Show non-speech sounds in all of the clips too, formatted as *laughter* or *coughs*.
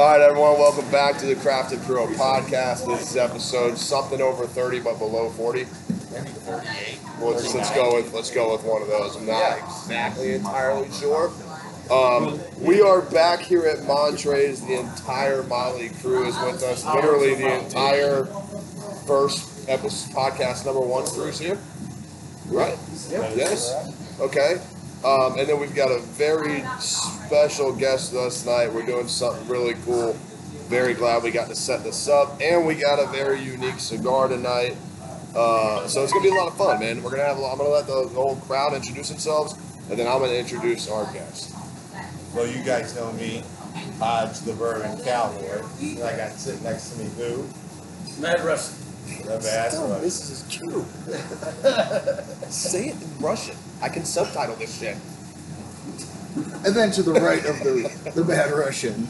All right, everyone, welcome back to the Crafted Pro podcast. This is episode something over 30 but below 40. Maybe 38. Well, let's, let's go with let's go with one of those. I'm not exactly entirely sure. Um, we are back here at Montrez. The entire Motley crew is with us. Literally, the entire first episode, podcast number one crew's here. Right? Yes. Okay. Um, and then we've got a very special guest with us tonight. We're doing something really cool. Very glad we got to set this up, and we got a very unique cigar tonight. Uh, so it's gonna be a lot of fun, man. We're gonna have. a lot- I'm gonna let the, the whole crowd introduce themselves, and then I'm gonna introduce our guest. Well, you guys know me, Hodge the Bourbon Cowboy. And I got sitting next to me who? Mad Russian. The Bass Oh, this is cute. *laughs* Say it in Russian. I can subtitle this shit. And then to the right of the the Mad Russian,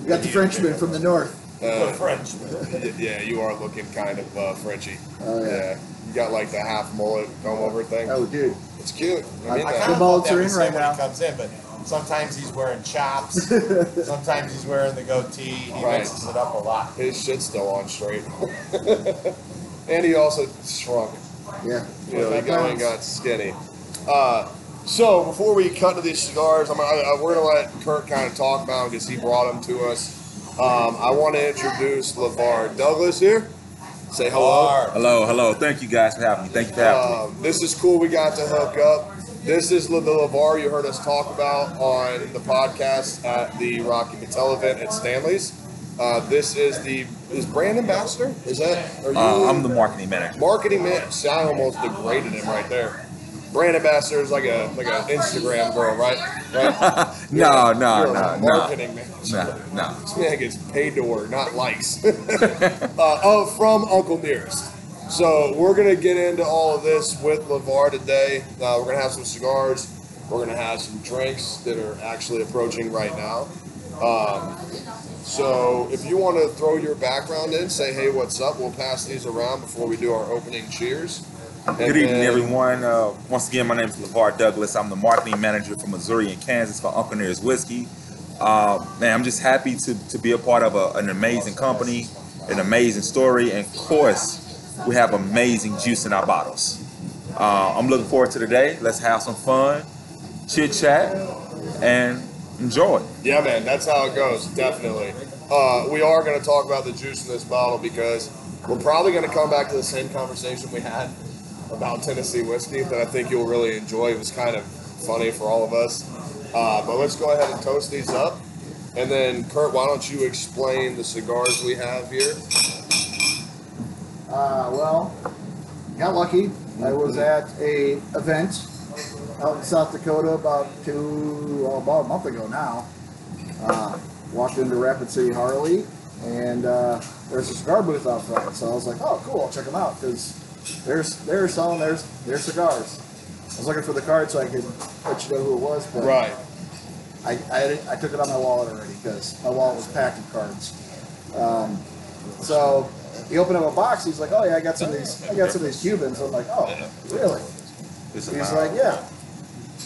we got the Frenchman from the north. The Uh, Frenchman. *laughs* yeah, you are looking kind of uh, Frenchy. Oh, yeah. You got like the half mullet comb over thing. Oh, dude. It's cute. I I- mean, I that. kind of bullets thought that are was in right him when now. he comes in, but sometimes he's wearing chops. *laughs* sometimes he's wearing the goatee. He Right. mixes it up a lot. his shit's still on straight. *laughs* and he also shrunk. Yeah. You know, he 45 got, he got skinny. Uh, so before we cut to these cigars, I'm, I, I, we're gonna let Kurt kind of talk about them because he brought them to us. Um, I want to introduce LeVar Douglas here. Say hello. Hello, hello. Thank you guys for having me. Thank you for having me. Um, this is cool. We got to hook up. This is the LeVar you heard us talk about on the podcast at the Rocky Patel event at Stanley's. Uh, this is the is brand ambassador. Is that? Are you? Uh, I'm the marketing manager. marketing man. See, I almost degraded him right there. Brand ambassador is like a like an Instagram girl, right? Right. *laughs* No, no, You're a no, no, Marketing man. no, no. *laughs* This man gets paid to work, not likes. *laughs* uh, oh, from Uncle Nearest. So we're gonna get into all of this with Levar today. Uh, we're gonna have some cigars. We're gonna have some drinks that are actually approaching right now. Um, so if you want to throw your background in, say hey, what's up? We'll pass these around before we do our opening cheers. Good evening, everyone. Uh, once again, my name is LeVar Douglas. I'm the marketing manager for Missouri and Kansas for Uncle Nearest Whiskey. Uh, man, I'm just happy to, to be a part of a, an amazing company, an amazing story, and of course, we have amazing juice in our bottles. Uh, I'm looking forward to today. Let's have some fun, chit chat, and enjoy. Yeah, man, that's how it goes. Definitely. Uh, we are going to talk about the juice in this bottle because we're probably going to come back to the same conversation we had about Tennessee whiskey that I think you'll really enjoy. It was kind of funny for all of us. Uh, but let's go ahead and toast these up. And then, Kurt, why don't you explain the cigars we have here? Uh, well, got lucky. I was at a event out in South Dakota about two, well, about a month ago now. Uh, walked into Rapid City Harley, and uh, there's a cigar booth out front. So I was like, oh, cool, I'll check them out because there's they're selling there's their cigars. I was looking for the card so I could let you know who it was, but Right. I, I, I took it on my wallet already because my wallet was packed with cards. Um, so he opened up a box. He's like, "Oh yeah, I got some of these. I got some of these Cubans." I'm like, "Oh, really?" He's like, "Yeah."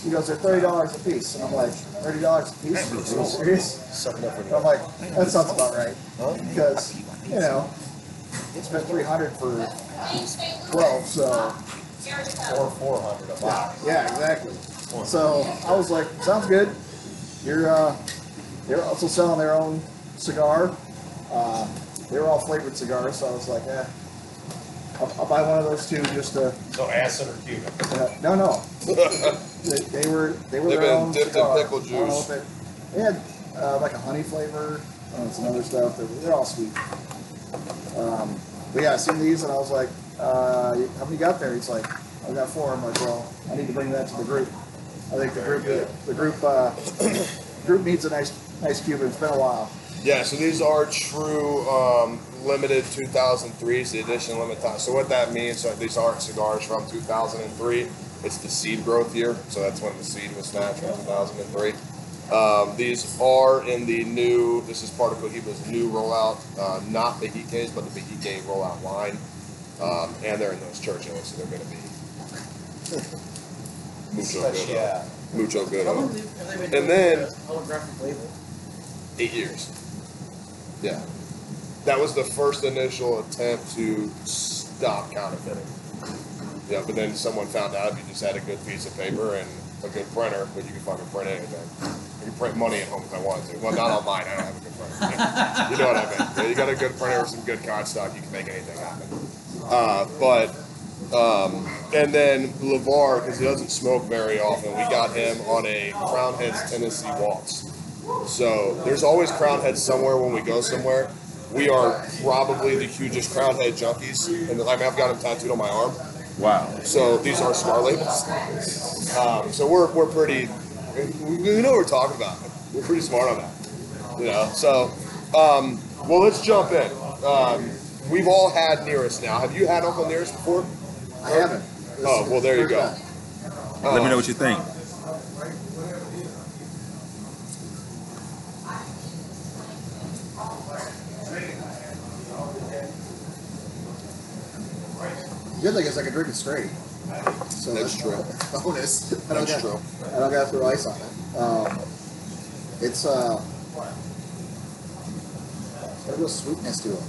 He goes, "They're thirty dollars a piece," and I'm like, 30 dollars a piece? Are you serious?" I'm like, "That sounds about right," because you know, it's been three hundred for twelve, so Or 400 a box. yeah, exactly. So I was like, sounds good. You're uh, they're also selling their own cigar. Uh, they were all flavored cigars, so I was like, eh, I'll, I'll buy one of those too, just to. So acid or Cuban? Uh, no, no, *laughs* they, they were they were They've their been own dipped in cigar. pickle I don't know juice. if They, they had uh, like a honey flavor and some other stuff. They're, they're all sweet. Um, but yeah, I seen these and I was like, uh, how many got there? He's like, I got four. I'm like, well, I need to bring that to the group. I think the group, the group, uh, *coughs* group needs a nice, nice Cuban. It's been a while. Yeah, so these are true um, limited 2003s, the edition limit time. So what that means, so these aren't cigars from 2003. It's the seed growth year, so that's when the seed was snatched in 2003. Um, these are in the new. This is part of Cohiba's new rollout, uh, not the Hikes, but the Hike rollout line, um, and they're in those Churchills, so they're going to be *laughs* mucho good. Yeah. Mucho good. How long have they been And doing then- holographic label? Eight years. Yeah. That was the first initial attempt to stop counterfeiting. Yeah, but then someone found out if you just had a good piece of paper and a good printer, but you can fucking print anything. I can print money at home if I wanted to. Well, not on mine. I don't have a good printer. You know what I mean? You got a good printer with some good cardstock, you can make anything happen. Uh, but um, and then Levar, because he doesn't smoke very often, we got him on a Crowned Heads Tennessee waltz. So there's always Crowned Heads somewhere when we go somewhere. We are probably the hugest Crowned Head junkies, and I mean I've got him tattooed on my arm. Wow. So these are smart labels. Um, so we're, we're pretty, we, we know what we're talking about. We're pretty smart on that. You know, so, um, well, let's jump in. Um, we've all had Nearest now. Have you had Uncle Nearest before? I haven't. Oh, well, there you go. time. Let me know what you think. Good thing is I can drink it straight. So That's true. a Bonus. *laughs* I don't That's got, true. I don't got to throw ice on it. Um, it's uh, it's got a real sweetness to it.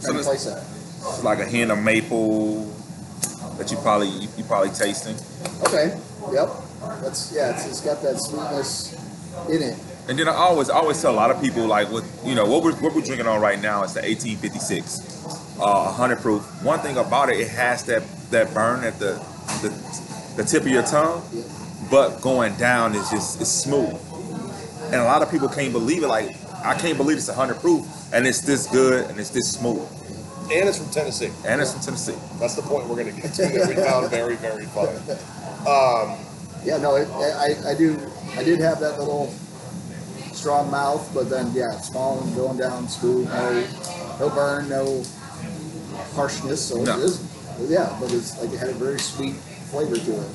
So this- place. It's like a hint of maple that you probably you, you probably tasting. Okay. Yep. That's yeah. It's, it's got that sweetness in it. And then I always I always tell a lot of people like what you know what we're what we're drinking on right now is the 1856, uh, 100 proof. One thing about it, it has that that burn at the the, the tip of your tongue, but going down is just it's smooth. And a lot of people can't believe it. Like I can't believe it's 100 proof and it's this good and it's this smooth. And it's from Tennessee. And it's from Tennessee. That's the point we're going to get to that we found very, very funny. Um, Yeah. No. It, I I do. I did have that little strong mouth, but then yeah, it's falling, going down smooth. No, no burn, no harshness. So No. it is. Yeah, but it's like it had a very sweet flavor to it.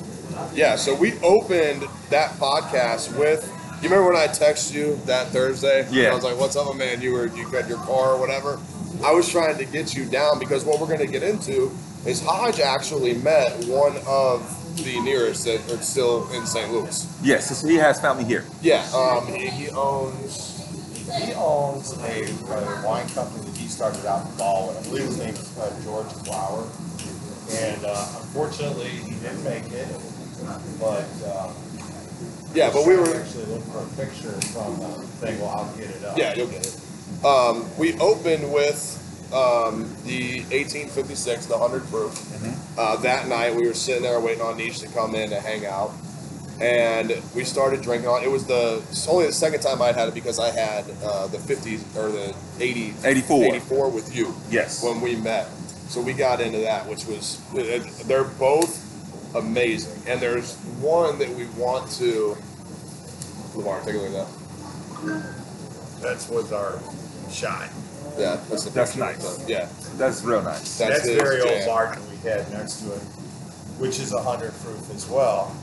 Yeah, so we opened that podcast with. You remember when I texted you that Thursday? Yeah. I was like, "What's up, my man? You were you got your car or whatever." I was trying to get you down because what we're going to get into is Hodge actually met one of the nearest that are still in St. Louis. Yes, so he has family here. Yeah, um, he, he owns. He owns a, a wine company that he started out in Baldwin. I believe his name uh, George Flower. And uh, unfortunately, he didn't make it. But uh, Yeah, but we were. actually looking for a picture from the thing. Well, I'll get it up. Yeah, you'll get it. Um, we opened with um, the 1856, the 100 proof. Uh, that night, we were sitting there waiting on Niche to come in to hang out, and we started drinking. on It was the only the second time I'd had it because I had uh, the 50 or the 80, 84. 84 with you Yes. when we met. So we got into that, which was they're both amazing, and there's one that we want to. Lamar, take a look at that. That's was our shot. Yeah, that's the That's picture. nice. Yeah, That's real nice. That's That's, his very old jam. Barton we had next to it, which is a hundred proof as well.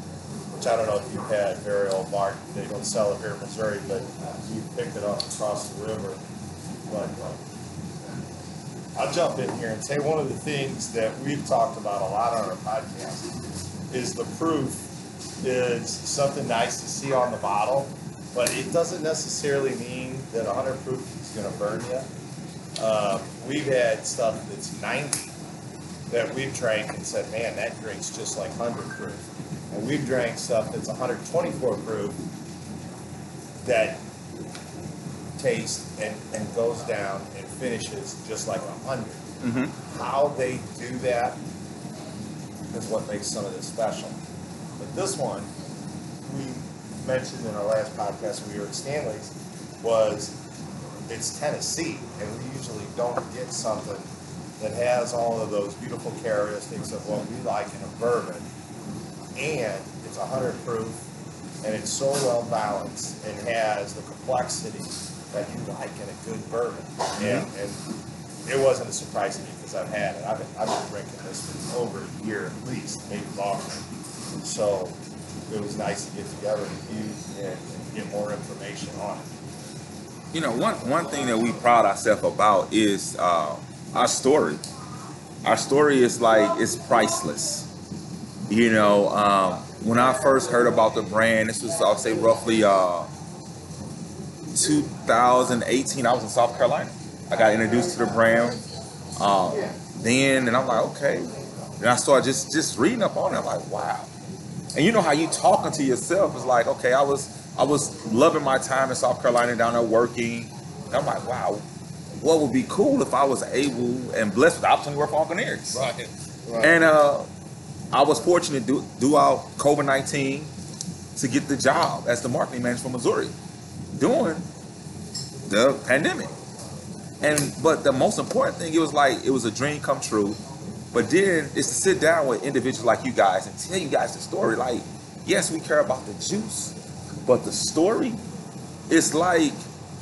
Which I don't know if you've had very old Barton. They don't sell it here in Missouri, but you picked it up across the river. But uh, I'll jump in here and say one of the things that we've talked about a lot on our podcast is the proof is something nice to see on the bottle, but it doesn't necessarily mean that 100 proof is going to burn you. Uh, we've had stuff that's 90 that we've drank and said, man, that drink's just like 100 proof. And we've drank stuff that's 124 proof that tastes and, and goes down and finishes just like 100. Mm-hmm. How they do that is what makes some of this special. But this one, we mentioned in our last podcast when we were at Stanley's, was it's Tennessee, and we usually don't get something that has all of those beautiful characteristics of what we like in a bourbon, and it's a hundred proof, and it's so well balanced, and has the complexity that you like in a good bourbon. And, and it wasn't a surprise to me because I've had it. I've been, I've been drinking this for over a year at least, maybe longer. So it was nice to get together with you and, and get more information on it. You know, one one thing that we pride ourselves about is uh, our story. Our story is like it's priceless. You know, um, when I first heard about the brand, this was I'll say roughly uh, 2018, I was in South Carolina. I got introduced to the brand. Um, then, and I'm like, okay. Then I started just just reading up on it. I'm like, wow. And you know how you talking to yourself is like, okay, I was I was loving my time in South Carolina down there working. And I'm like, wow, what would be cool if I was able and blessed with the opportunity to work for Nearest? Right. right. And uh, I was fortunate to throughout COVID 19 to get the job as the marketing manager for Missouri during the pandemic. And but the most important thing, it was like it was a dream come true. But then it's to sit down with individuals like you guys and tell you guys the story. Like, yes, we care about the juice, but the story, it's like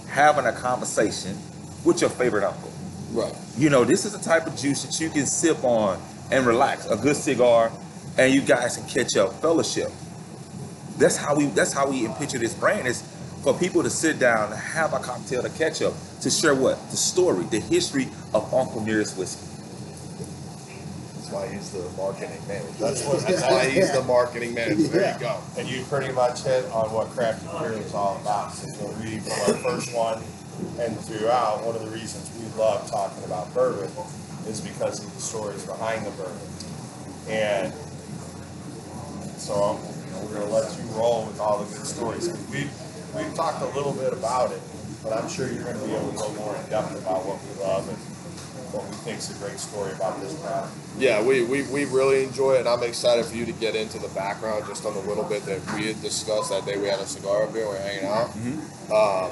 having a conversation with your favorite uncle. right. You know, this is the type of juice that you can sip on and relax. A good cigar, and you guys can catch up, fellowship. That's how we. That's how we picture this brand is for people to sit down and have a cocktail to catch up, to share what the story, the history of Uncle Nearest whiskey. That's why he's the marketing manager. *laughs* That's what. That's why he's the marketing manager. There you go. And you pretty much hit on what Crafty Beer is all about. So we, from our first one and throughout, one of the reasons we love talking about bourbon is because of the stories behind the bourbon. And so you know, we're going to let you roll with all the good stories. We've, we've talked a little bit about it, but I'm sure you're going to be able to go more in depth about what we love and what we think is a great story about this product. Yeah, we, we, we really enjoy it, and I'm excited for you to get into the background just on the little bit that we had discussed that day we had a cigar up here, we were hanging out. Um,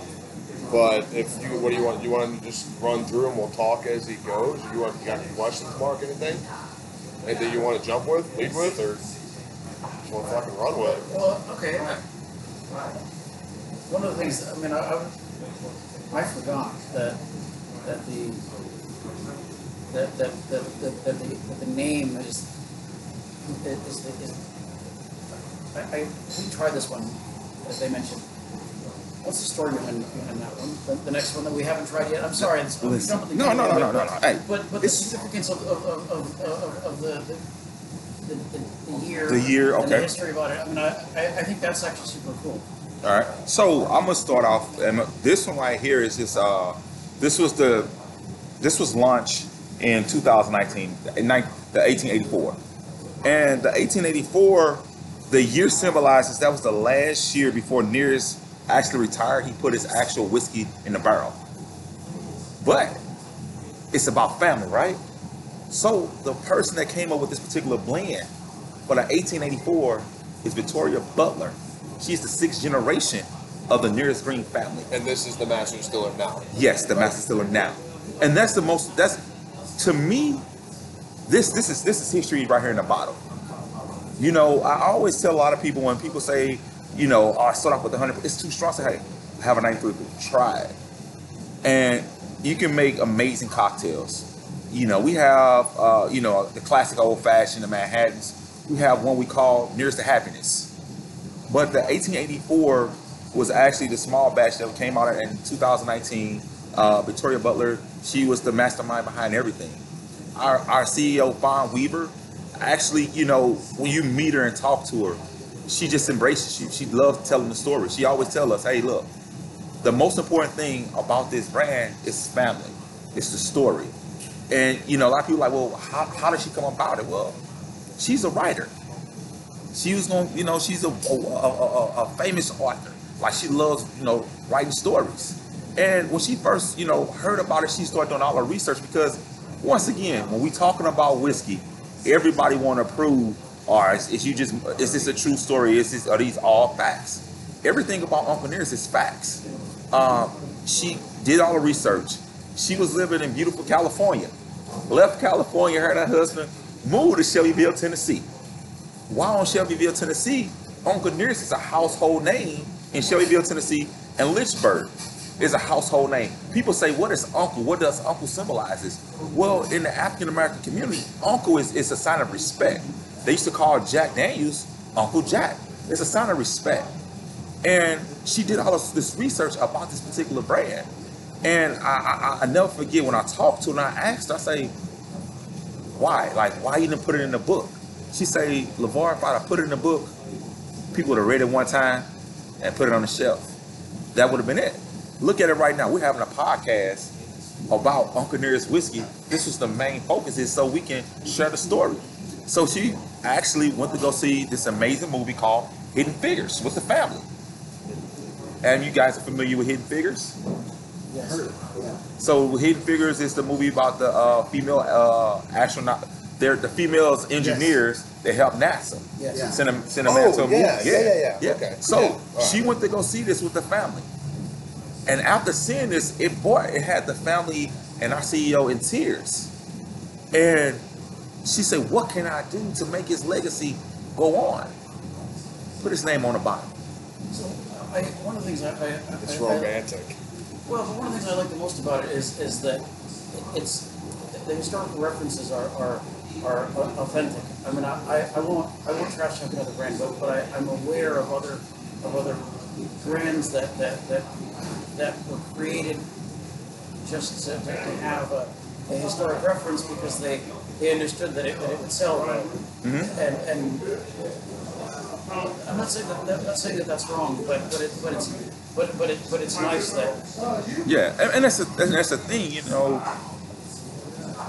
but if you, what do you want? You want to just run through and we'll talk as he goes. You want? You got any questions, Mark? Anything? Anything you want to jump with, lead with, or just want to fucking run with? Well, okay. One of the things, I mean, I, I, I forgot that, that the, that, that, that, that, that the, that the name is, is, is, I, I, we tried this one, as they mentioned. What's the story behind, behind that one? The, the next one that we haven't tried yet? I'm sorry, it's. Listen. don't really- No, no, no, no, no, no. Hey, But, but the it's- significance of, of, of, of, of, of the, the, the, the- the year. The year, And the okay. history about it, I mean, I, I, I think that's actually super cool. All right. So I'm gonna start off, and this one right here is just uh, this was the this was launched in 2019, in nine- the 1884, and the 1884, the year symbolizes that was the last year before Nearest actually retired. He put his actual whiskey in the barrel, but it's about family, right? So the person that came up with this particular blend for the 1884 is Victoria Butler. She's the sixth generation of the nearest green family. And this is the master distiller now. Yes, the master distiller now, and that's the most. That's to me, this this is this is history right here in the bottle. You know, I always tell a lot of people when people say, you know, oh, I start off with 100, it's too strong. Say, hey, have a 93 proof. Try it, and you can make amazing cocktails. You know, we have, uh, you know, the classic old fashioned, the Manhattans. We have one we call Nearest to Happiness. But the 1884 was actually the small batch that came out in 2019. Uh, Victoria Butler, she was the mastermind behind everything. Our, our CEO, Fawn Weaver, actually, you know, when you meet her and talk to her, she just embraces you. She loves telling the story. She always tell us, hey, look, the most important thing about this brand is family. It's the story. And, you know, a lot of people like, well, how, how did she come about it? Well, she's a writer she was going you know she's a, a, a, a famous author like she loves you know writing stories and when she first you know heard about it she started doing all her research because once again when we talking about whiskey everybody want to prove or is, is you just is this a true story is this are these all facts everything about uncle nearest is facts um, she did all the research she was living in beautiful california left california her and her husband moved to shelbyville tennessee while in Shelbyville, Tennessee, Uncle Nearest is a household name in Shelbyville, Tennessee, and Lynchburg is a household name. People say, what is Uncle? What does Uncle symbolizes? Well, in the African American community, Uncle is, is a sign of respect. They used to call Jack Daniels Uncle Jack. It's a sign of respect. And she did all this, research about this particular brand. And I, I, I never forget when I talked to her and I asked her, I say, why? Like, why you didn't put it in the book? She say, LeVar, if have put it in the book, people would have read it one time and put it on the shelf. That would have been it. Look at it right now. We're having a podcast about Uncle Nearest whiskey. This was the main focus is so we can share the story. So she actually went to go see this amazing movie called Hidden Figures with the family. And you guys are familiar with Hidden Figures? Yes. So Hidden Figures is the movie about the uh, female uh, astronaut. They're the females engineers that help NASA. Yes. Yeah. Send them, send them out to a Oh, moon. yeah, yeah, yeah, yeah. Okay. So Yeah. All right. she went to go see this with the family. And after seeing this, it boy, it had the family and our CEO in tears. And she said, What can I do to make his legacy go on? Put his name on the bottom. So, I, one of the things I, I, I It's I- I- romantic. Well, but one of the things I like the most about it is is that it's the historical references are are, are authentic. I mean, I, I, I won't I won't trash talk another brand, but but I, I'm aware of other of other brands that that that that were created just to, to have a, a historic reference because they they understood that it, that it would sell well. And and I'm not saying that, that not saying that that's wrong, but but it but it's but but it but it's nice that Yeah, and, and that's the and that's the thing, you know.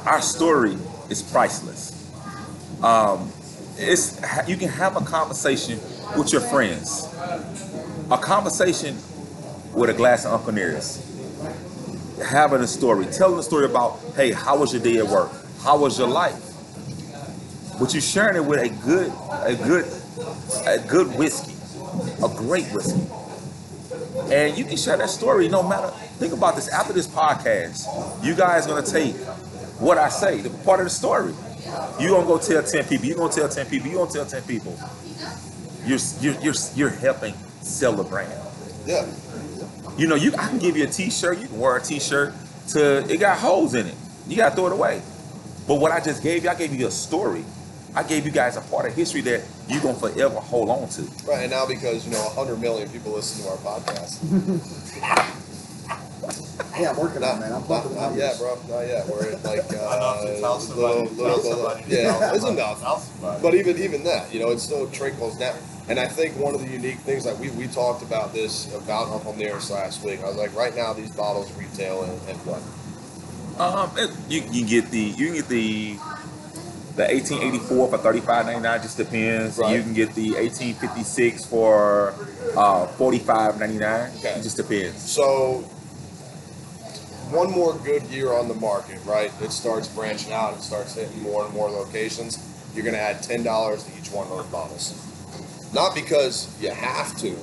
Our story is priceless. Um, it's you can have a conversation with your friends, a conversation with a glass of Uncle Nearest, having a story, telling a story about, hey, how was your day at work? How was your life? But you're sharing it with a good, a good, a good whiskey, a great whiskey. And you can share that story no matter. Think about this. After this podcast, you guys gonna take what I say, the part of the story. You gonna go tell ten people. You gonna tell ten people. You gonna tell ten people. You're you're you're, you're helping sell the brand. Yeah. You know, you I can give you a T-shirt. You can wear a T-shirt to it got holes in it. You gotta throw it away. But what I just gave you, I gave you a story. I gave you guys a part of history that you're gonna forever hold on to. Right, and now because you know 100 million people listen to our podcast. *laughs* Hey, I'm working Not, on that. I'm not, pumping not yet, bro. Not yet. We're at like *laughs* Enough uh, to tell somebody, little, little, yeah, it's somebody, enough. But even even that, you know, it still trickles down. And I think one of the unique things that we, we talked about this about Uncle Nearest last week. I was like, right now these bottles retail at, at what? Um, it, you can get the you can get the the 1884 for 35.99 just depends. Right. You can get the 1856 for uh 45.99. Okay. It just depends. So one more good year on the market, right? It starts branching out. It starts hitting more and more locations. You're going to add ten dollars to each one of those bottles, not because you have to,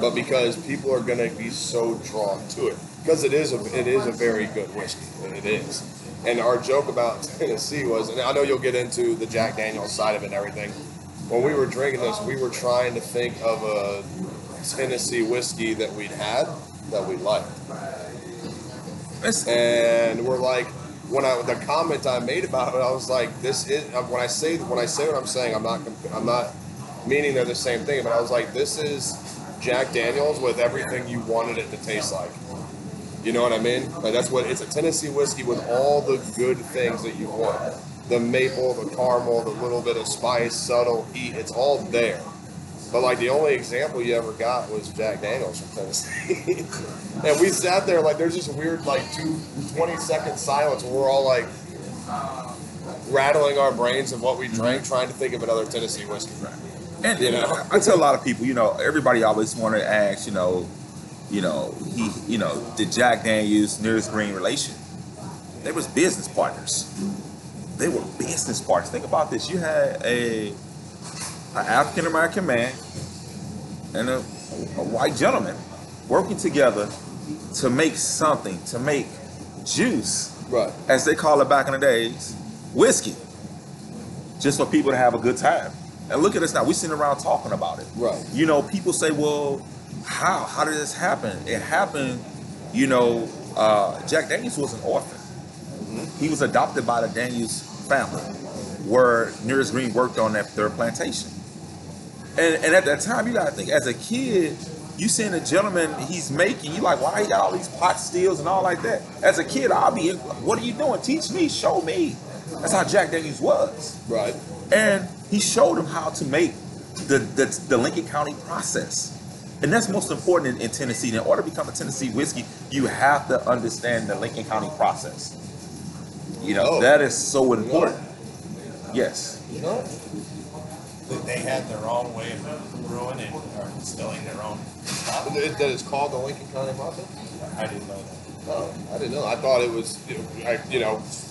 but because people are going to be so drawn to it. Because it is a it is a very good whiskey. It is. And our joke about *laughs* Tennessee was, and I know you'll get into the Jack Daniel's side of it and everything. When we were drinking this, we were trying to think of a Tennessee whiskey that we'd had that we liked and we're like when I the comment I made about it, I was like, this is when I say when I say what I'm saying, I'm not I'm not meaning they're the same thing, but I was like, this is Jack Daniels with everything you wanted it to taste like. You know what I mean? Like that's what it's a Tennessee whiskey with all the good things that you want. The maple, the caramel, the little bit of spice, subtle heat, it's all there. But like the only example you ever got was Jack Daniels from Tennessee. *laughs* and we sat there like there's this weird like two 20 second silence where we're all like rattling our brains of what we drank, trying to think of another Tennessee whiskey. and You know? I tell a lot of people, you know, everybody always want to ask, you know, you know, he, you know, did Jack Daniels Nearest Green relation? They was business partners. They were business partners. Think about this. You had a an African American man and a, a white gentleman working together to make something, to make juice, Right. as they call it back in the days, whiskey, just for people to have a good time. And look at us now. We're sitting around talking about it. Right. You know, people say, well, how? How did this happen? It happened, you know, uh, Jack Daniels was an orphan. He was adopted by the Daniels family, where Nearest Green worked on that their plantation. And, and at that time, you gotta think, as a kid, you seeing a gentleman he's making, you like, why he got all these pot stills and all like that? As a kid, I'll be, what are you doing? Teach me, show me. That's how Jack Daniels was Right. and he showed him how to make the, the, the Lincoln County process. And that's most important in, in Tennessee. In order to become a Tennessee whiskey, you have to understand the Lincoln County process. You know, Oh. that is so important. Yes. You know? They had their own way of brewing and or distilling their own. stuff. That that called the Lincoln County process? I didn't know that. Oh, I didn't know. I thought it was, you know, I, you know, there,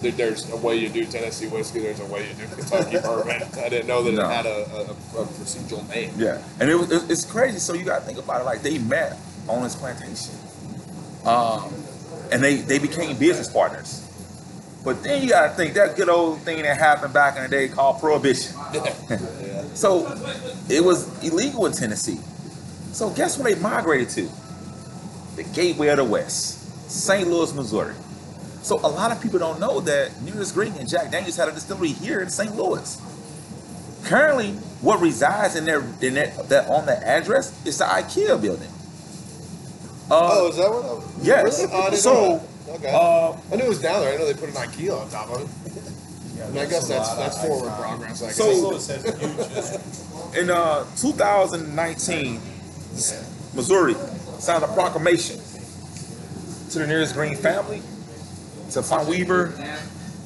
there's a way you do Tennessee whiskey. There's a way you do Kentucky *laughs* bourbon. I didn't know that No. it had a, a, a procedural name. Yeah, and it was it- it's crazy. So you got to think about it. Like they met on this plantation, um, and they they became business partners. But then you got to think that good old thing that happened back in the day called prohibition. *laughs* yeah. *laughs* So it was illegal in Tennessee. So guess where they migrated to? The gateway of the West, St. Louis, Missouri. So a lot of people don't know that Nearest Green and Jack Daniels had a distillery here in St. Louis. Currently, what resides in their in that, that on that address is the IKEA building. Uh, Oh, is that what? That was? Yes. Really? Oh, I So. Okay. uh, I knew it was down there. I know they put an IKEA on top of it. Yeah, I, I guess that's that's forward iconic- progress. I guess. So- St. Louis has a huge history. *laughs* in uh, 2019, Missouri signed a proclamation to the nearest Green family, to Fawn Weaver,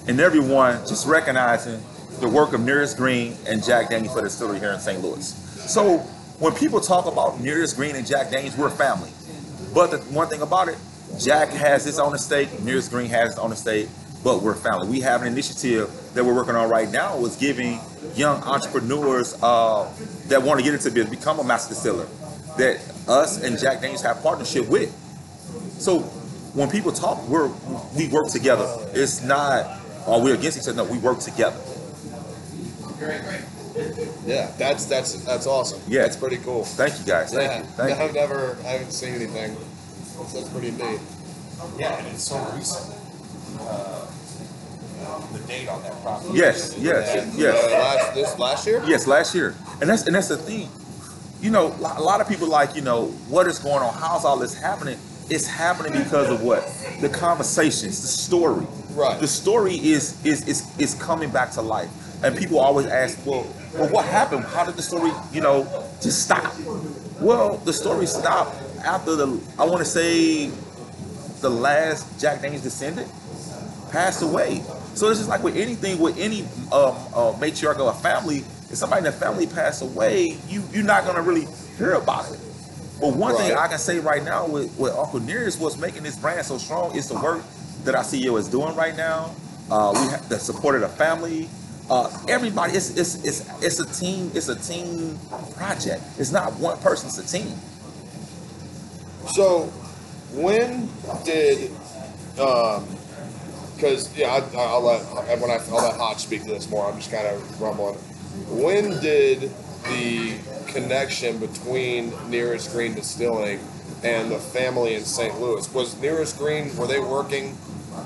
and everyone just recognizing the work of Nearest Green and Jack Daniels for the distillery here in St. Louis. So when people talk about Nearest Green and Jack Daniels, we're family. But the one thing about it, Jack has his own estate, Nearest Green has his own estate, but we're family. We have an initiative that we're working on right now was giving young entrepreneurs uh, that want to get into business, become a master distiller, that us and Jack Daniels have partnership with. So when people talk, we're we work together. It's not oh we're against each other. No, we work together. Great, great. Yeah, that's that's that's awesome. Yeah. that's pretty cool. Thank you guys. Thank yeah, you. Thank you. I've never, I haven't seen anything. That's, that's pretty neat. Yeah, and it's so recent. Uh, the date on that property. Yes, yes, And, yes. Uh, last this last year. Yes, last year, and that's and that's the thing. You know, a lot of people like you know what is going on. How's all this happening? It's happening because of what the conversations, the story. Right. The story is is is is coming back to life, and people always ask, well, well, what happened? How did the story, you know, just stop? Well, the story stopped after the I want to say the last Jack Daniels descendant passed away. So it's just like with anything, with any um, uh, matriarch of a family, if somebody in the family passed away, you you're not gonna really hear about it. But one thing I can say right now with, with Uncle Nearest, what's making this brand so strong is the work that our CEO is doing right now. Uh, we have the support of the family. Uh, everybody, it's, it's it's it's a team. It's a team project. It's not one person. It's a team. So, when did, um, because yeah, I, I'll let when I I'll let Hodge speak to this more. I'm just kind of rumbling. When did the connection between Nearest Green Distilling and the family in St. Louis was Nearest Green? Were they working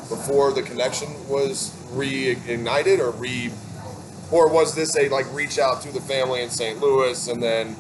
before the connection was reignited or re, or was this a like reach out to the family in St. Louis and then?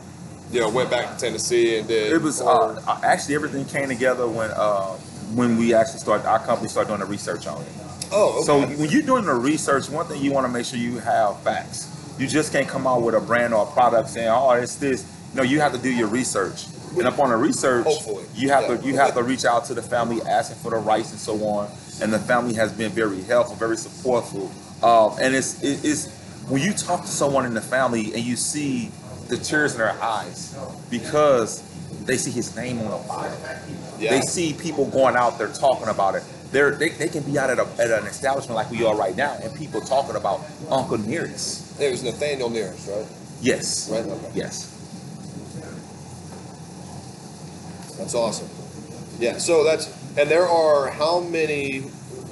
You know, went back to Tennessee and did. It was or- uh, actually everything came together when uh, when we actually started our company started doing the research on it. oh, okay. So when you're doing the research, one thing you want to make sure you have facts. You just can't come out with a brand or a product saying, "Oh, it's this." No, you have to do your research. And upon the research, Hopefully. you have Yeah. to you have to reach out to the family, asking for the rights and so on. And the family has been very helpful, very supportful. Um, and it's it, it's when you talk to someone in the family and you see the tears in their eyes because they see his name on the bottle. Yeah. They see people going out there talking about it. They're, they they can be out at, a, at an establishment like we are right now, and people talking about Uncle Nearest. There's Nathaniel Nearest, right? Yes. Right. Okay. Yes. That's awesome. Yeah. So that's and there are how many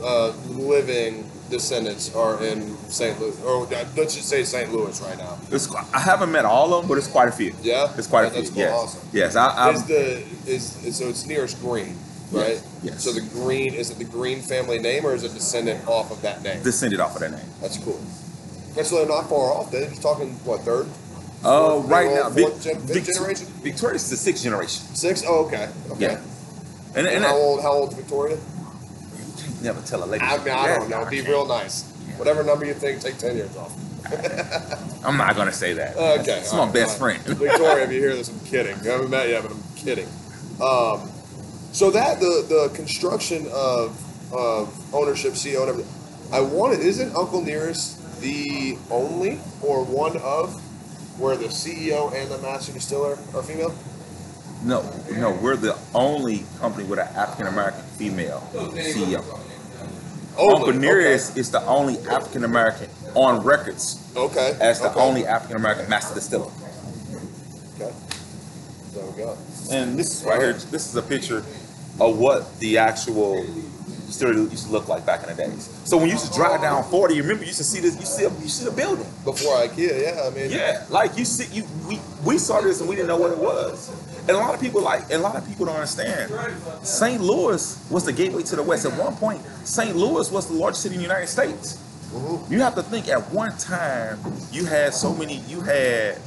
uh, living descendants are in St. Louis, or uh, let's just say St. Louis right now. It's, I haven't met all of them, but it's quite a few. Yeah. It's quite Yeah, a few. That's cool. Yes. Awesome. Yes. I, I'm, is the is, is so it's nearest Green, right? Yes. So the Green is it the Green family name or is it descendant off of that name? descended off of that name. That's cool. That's really not far off. They're just talking what third, Oh, Fourth- right now, Vic- gen- Vic- generation? Victoria's is the sixth generation. six. Oh, okay. Okay. Yeah. And, And, and how old? How old is Victoria? never tell a lady. I mean, I don't know. Be real nice. Whatever number you think, take ten years off. *laughs* I'm not gonna say that. Okay, It's my alright, best alright. friend. Victoria, if you hear this, I'm kidding. I haven't met yet, but I'm kidding. Um, so that the the construction of of ownership, CEO, and everything. I wanted. Isn't Uncle Nearest the only or one of where the CEO and the master distiller are female? No, no, we're the only company with an African American female CEO. Uncle Nearest is the only African American on records Okay. okay. as the okay. only African American master distiller. Okay. There we go. And this is right here. This is a picture of what the actual distillery used to look like back in the days. So when you used to drive down 40, you remember you used to see this. You see, you see the building. Before IKEA, yeah. I mean, Yeah, like you see, you we we saw this and we didn't know what it was. And a lot of people like, and a lot of people don't understand. St. Louis was the gateway to the West. At one point, St. Louis was the largest city in the United States. Mhm. You have to think at one time you had so many. You had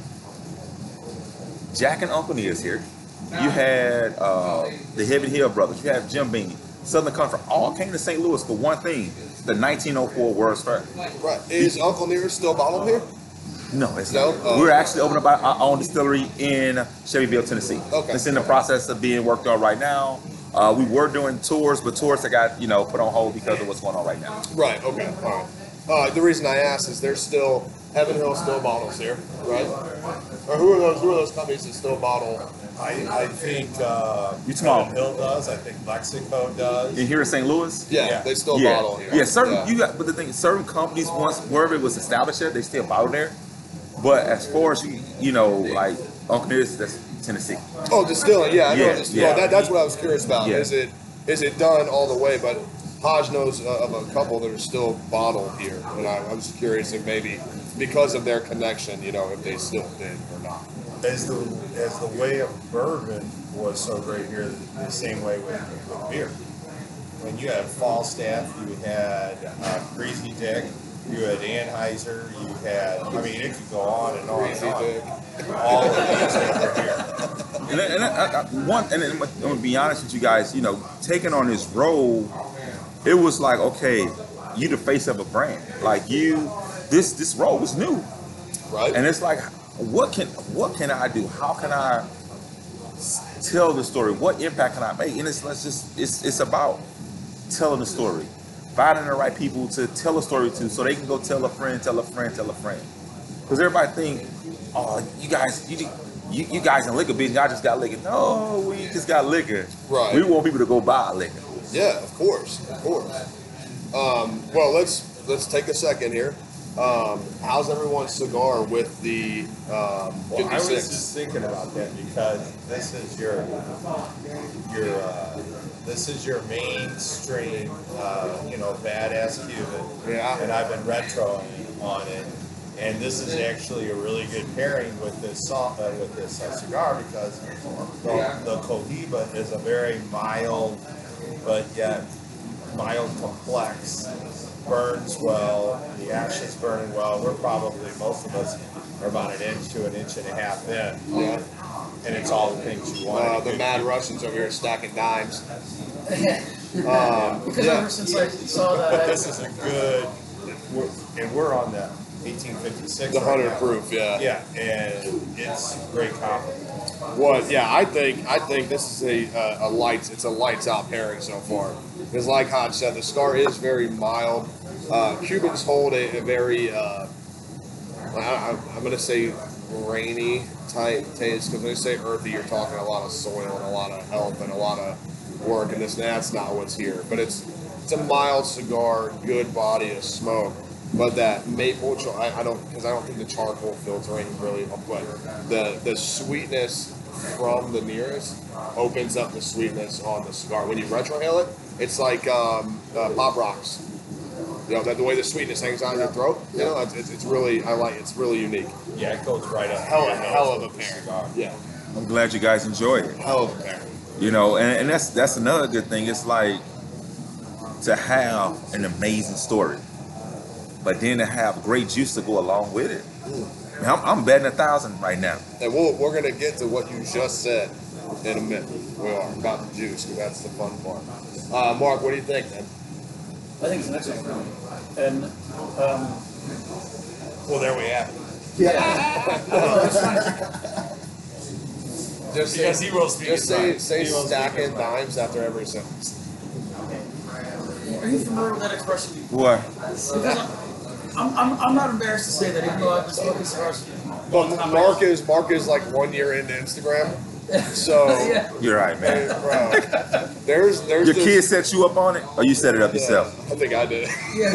Jack and Uncle Nearest here. You had uh, the Heaven Hill brothers. You have Jim Beam. Southern Comfort all came to St. Louis for one thing: the 1904 World's Fair. Right. Is Uncle Nearest still bottled here? No, it's No? not. Oh. We're actually opening up our own distillery in Shelbyville, Tennessee. Okay. It's in the process of being worked on right now. Uh, we were doing tours, but tours that got you know put on hold because of what's going on right now. Right. Okay. All right. Uh, the reason I asked is there's still Heaven Hill still bottles here, right? Or who are those? Who are those companies that still bottle? I, I think uh, You tomorrow. Heaven Hill does. I think Luxco does. In here in St. Louis. Yeah, Yeah. they still yeah, bottle here. yeah. Certain Yeah. you got, but the thing, certain companies once wherever it was established there, they still bottle there. But as far as you, you know, like Uncle Nearest, that's Tennessee. Oh, distilling. Yeah, I know Yeah, distilling. yeah. That, that's what I was curious about. Yeah. Is it is it done all the way? But Hodge knows uh, of a couple that are still bottled here, and I, I was curious if maybe because of their connection, you know, if they still did or not. As the as the way of bourbon was so great here, the same way with, with beer. When you had Falstaff, you had uh, Griesedieck, you had Anheuser, you had I mean it could go on and on Crazy and on. Dick. All of these over here. And, and I, I, one, and then I'm gonna be honest with you guys. You know, taking on this role, it was like, okay, you the face of a brand. Like you, this this role was new, Right. and it's like, what can what can I do? How can I tell the story? What impact can I make? And it's let's just it's it's about telling the story, finding the right people to tell a story to, so they can go tell a friend, tell a friend, tell a friend. Because everybody think, oh, you guys, you, you, you guys in liquor business, y'all just got liquor. No, we just got liquor. Right. We want people to go buy liquor. Yeah, of course, of course. Um, well, let's let's take a second here. Um, how's everyone's cigar with the um, Well, I was just thinking about that because this is your your uh, this is your mainstream, uh, you know, badass Cuban. Yeah. And I've been retroing on it, and this is actually a really good pairing with this uh, with this uh, cigar because the, the Cohiba is a very mild, but yet mild complex. Burns well. The ash is burning well. We're probably most of us are about an inch to an inch and a half in, Yeah. and it's all the things you want. Uh, the Mad Cuban. Russians over here stacking dimes. *laughs* because Um, yeah. ever since I saw that, but This is a good, we're, and we're on the 1856. The right hundred now. proof, yeah. Yeah, and it's great compliment. What? Yeah, I think I think this is a uh, a lights. It's a lights out pairing so far. Because like Hodge said, the scar is very mild. Uh, Cubans hold a, a very uh, I, I'm gonna say rainy type taste. Because when you say earthy, you're talking a lot of soil and a lot of help and a lot of work. And this that's not what's here. But it's it's a mild cigar, good body of smoke. But that maple, char- I, I don't because I don't think the charcoal filtering really. But the the sweetness from the nearest opens up the sweetness on the cigar. When you retrohale it, it's like um, uh, pop rocks. You know, that the way the sweetness hangs on your throat. You know, it's, it's, it's really I like. It's really unique. Yeah, it goes right up. Hell, your hell of a pair. Yeah, I'm glad you guys enjoyed it. hell of a pair. You know, and, and that's that's another good thing. It's like to have an amazing story, but then to have great juice to go along with it. Man, I'm, I'm betting a thousand right now. And we'll, we're gonna get to what you just said in a minute. We are about the juice because that's the fun part. Uh, Mark, what do you think, man? I think it's an excellent film. And um, Well, there we have it. Yeah. It's *laughs* fine. Just say, Because he will speak just say, mind. say He will speak stacking dimes after every sentence. Are you familiar with that expression? What? Because I'm, I'm, I'm not embarrassed to say that even though I've been smoking cigars for But Mark is Mark is like one year into Instagram, so *laughs* yeah. You're right, man. bro, there's there's Your this, kid set you up on it, or you set it up Yeah, yourself? I think I did. Yeah.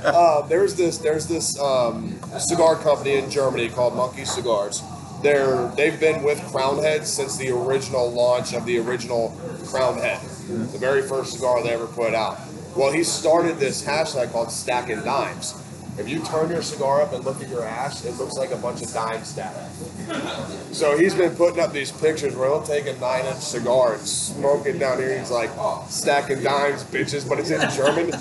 *laughs* Uh, there's this there's this um, cigar company in Germany called Monkey Cigars. They're they've been with Crowned Head since the original launch of the original Crowned Head, the very first cigar they ever put out. Well, he started this hashtag called Stacking Dimes. If you turn your cigar up and look at your ash, it looks like a bunch of dimes stacked. So he's been putting up these pictures where he'll take a nine inch cigar and smoke it down here. He's like oh, stacking dimes, bitches, but it's in German.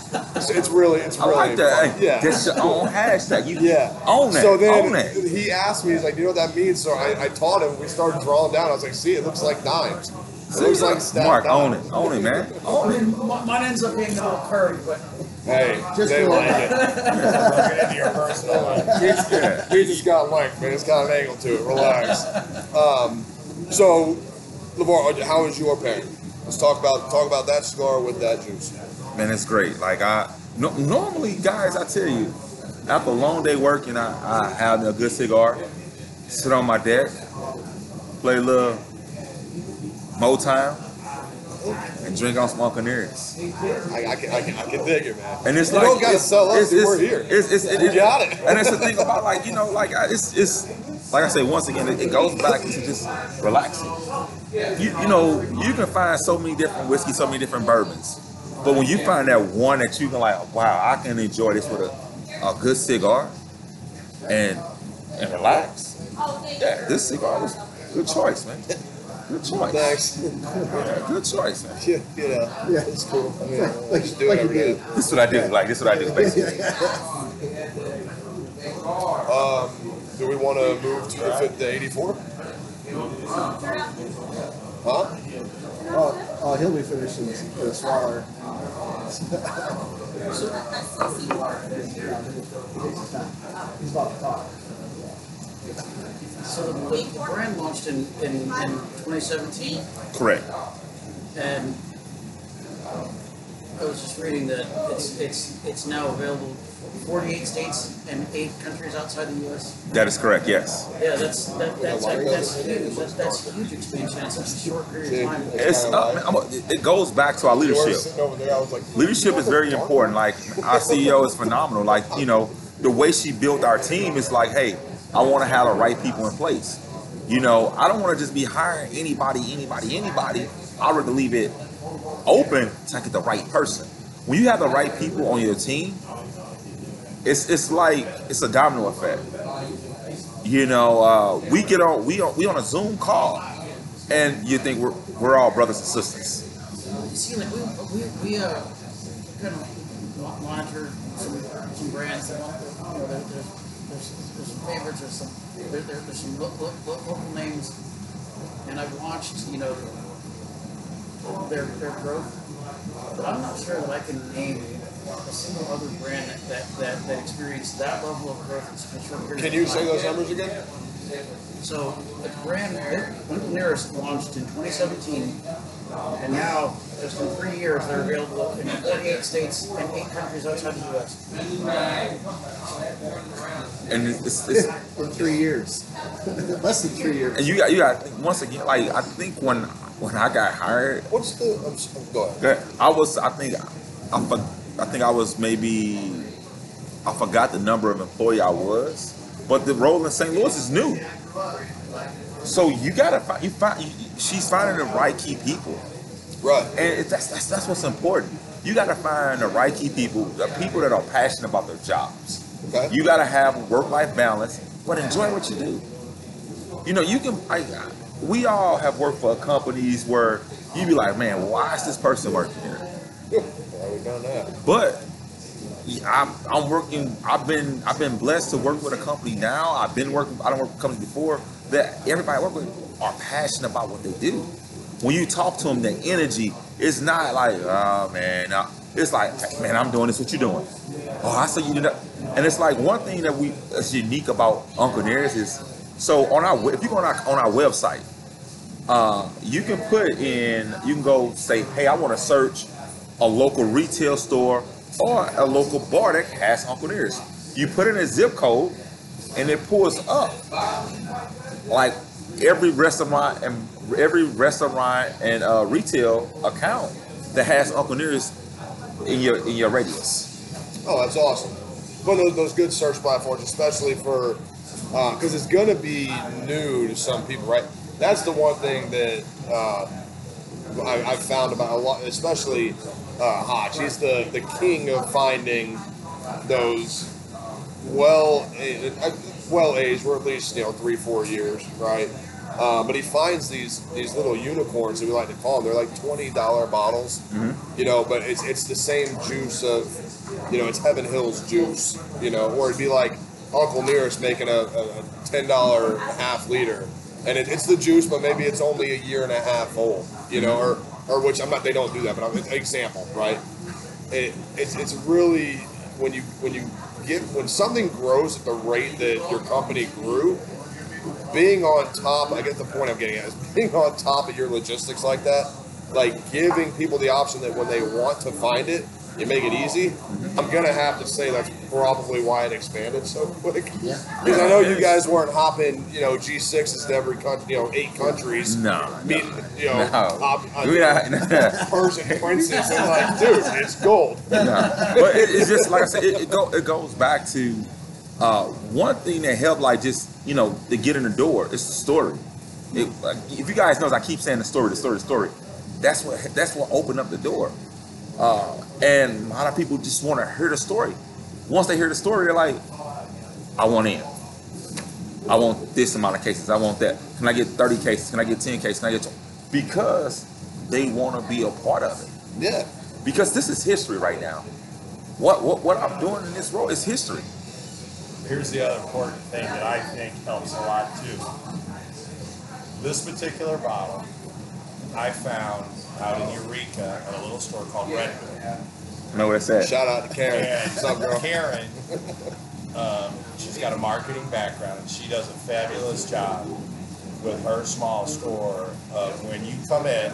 So it's really, it's really. I like that. fun. Yeah. That's your own hashtag. You Yeah. own that. So then own that. he asked me, he's like, Do you know what that means? So I, I taught him. We started drawing down. I was like, see, it looks like dimes. It looks like stacked Mark, dimes. own it. Own it, man. I Own it. mean, mine ends up being a little curved, but Hey, Just they like it. Work it into your personal life. *laughs* Yeah. He just got length, man. It's got an angle to it. Relax. Um, so, LeVar, how is your pain? Let's talk about talk about that cigar with that juice. Man, it's great. Like I no, normally, guys, I tell you, after a long day working, I, I have a good cigar, sit on my deck, play a little Motown, and drink on some Nearest. I, I, can, I, can, I can dig it, man. And it's you like don't gotta sell us. it's-. We're it's- here. It's, it's, it, We got it. And that's the thing *laughs* about like you know like it's it's like I say once again it, it goes back to just relaxing. You you know you can find so many different whiskeys, so many different bourbons, but when you find that one that you can like wow I can enjoy this with a, a good cigar and and relax. Yeah, this cigar is a good choice, man. *laughs* Good choice. Thanks. Yeah, good choice, man. Yeah, you know, Yeah. it's cool. I mean, Like- just do it like you every day. do. This is what I do. Like this is what I do basically. *laughs* Um, do we want to move to the, fif- the 84? Huh? Oh, oh, he'll be finishing the swaller. He's about to talk. *laughs* so the, the brand launched in, in, in 2017, Correct. and I was just reading that it's it's it's now available in 48 states and eight countries outside the U.S. That is correct. Yes. Yeah, that's that, that's like, that's huge. That's, that's a huge expansion in such a short period of time. It's uh, I'm a- it goes back to our leadership. sitting over there. I was like, Leadership is very important. Like our CEO is phenomenal. Like you know the way she built our team is like, hey, I want to have the right people in place. You know, I don't want to just be hiring anybody, anybody, anybody. I'd rather leave it open to get the right person. When you have the right people on your team, it's it's like it's a domino effect. You know, uh, we get on we on we on a Zoom call, and you think we're we're all brothers and sisters. See, like we we, we uh kind of mo- monitor some some brands that favorites, there's some there, there, there's some lo- lo- lo- local names, and I've watched you know their their growth, but I'm not sure that I can name a single other brand that that, that, that experienced that level of growth in such a short period. can of you time. say those numbers again? So the brand Uncle Nearest launched in 2017, and now just in three years they're available in 48 states and eight countries outside the U.S. And it's, it's, In three years. *laughs* Less than three years. and you got you got once again like I think when when I got hired, What's the? I'm, s- oh, go ahead. I was I think I, I think I was maybe I forgot the number of employee I was, but the role in St. Louis is new. So you gotta find you find you, she's finding the right key people, Right. and that's, that's that's what's important. You gotta find the right key people, the people that are passionate about their jobs. Okay. You gotta have work life balance, but enjoy what you do. You know, you can. I, we all have worked for companies where you be like, man, why is this person working here? Yeah, we've done that. But I'm, I'm working. I've been I've been blessed to work with a company now. I've been working. I don't work with companies before that everybody I work with are passionate about what they do. When you talk to them, the energy is not like, oh man, it's like, man, I'm doing this. What you doing? Oh, I saw you did that. And it's like one thing that we that's unique about Uncle Nearest is so on our if you go on our on our website, uh, you can put in you can go say, hey, I want to search a local retail store or a local bar that has Uncle Nearest. You put in a zip code, and it pulls up like every restaurant and every restaurant and uh, retail account that has Uncle Nearest in your in your radius. Oh, that's awesome. One of those, those good search platforms, especially for because it's gonna be new to some people, right? That's the one thing that uh, I, I've found about a lot, especially uh, Hotch. He's the the king of finding those well uh, well aged, or at least you know three four years, right? Uh, but he finds these these little unicorns that we like to call them. They're like twenty dollar bottles, you know. But it's it's the same juice of, you know, it's Heaven Hills juice, you know, or it'd be like Uncle Nearest making a, a, a ten dollar half liter, and it, it's the juice, but maybe it's only a year and a half old, you know, or or which I'm not. They don't do that, but I'm, an example, right? It, it's it's really when you when you get when something grows at the rate that your company grew, being on top, I get the point I'm getting at, is being on top of your logistics like that, like giving people the option that when they want to find it, you make it easy. I'm gonna have to say that's probably why it expanded so quick. Yeah. Because I know you guys weren't hopping, you know, G6s to every country, you know, eight countries. No, Meeting, you know, No. op- uh, *laughs* We not- Persian princes. and like, *laughs* dude, it's gold. No. But it, it's just like I said, it, it, go, it goes back to uh, one thing that helped, like just you know, to get in the door. It's the story. It, like, if you guys know, I keep saying the story, the story, the story. That's what that's what opened up the door. Uh, and a lot of people just want to hear the story. Once they hear the story, they're like, "I want in. I want this amount of cases. I want that. Can I get 30 cases? Can I get 10 cases? Can I get 20? because they want to be a part of it Yeah. because this is history right now. What what, what I'm doing in this role is history. Here's the other important thing that I think helps a lot too. This particular bottle, I found out in Eureka at a little store called Redwood. You know where it's at. Shout out to Karen. And What's up, girl? Karen, *laughs* um, she's got a marketing background and she does a fabulous job with her small store of when you come in,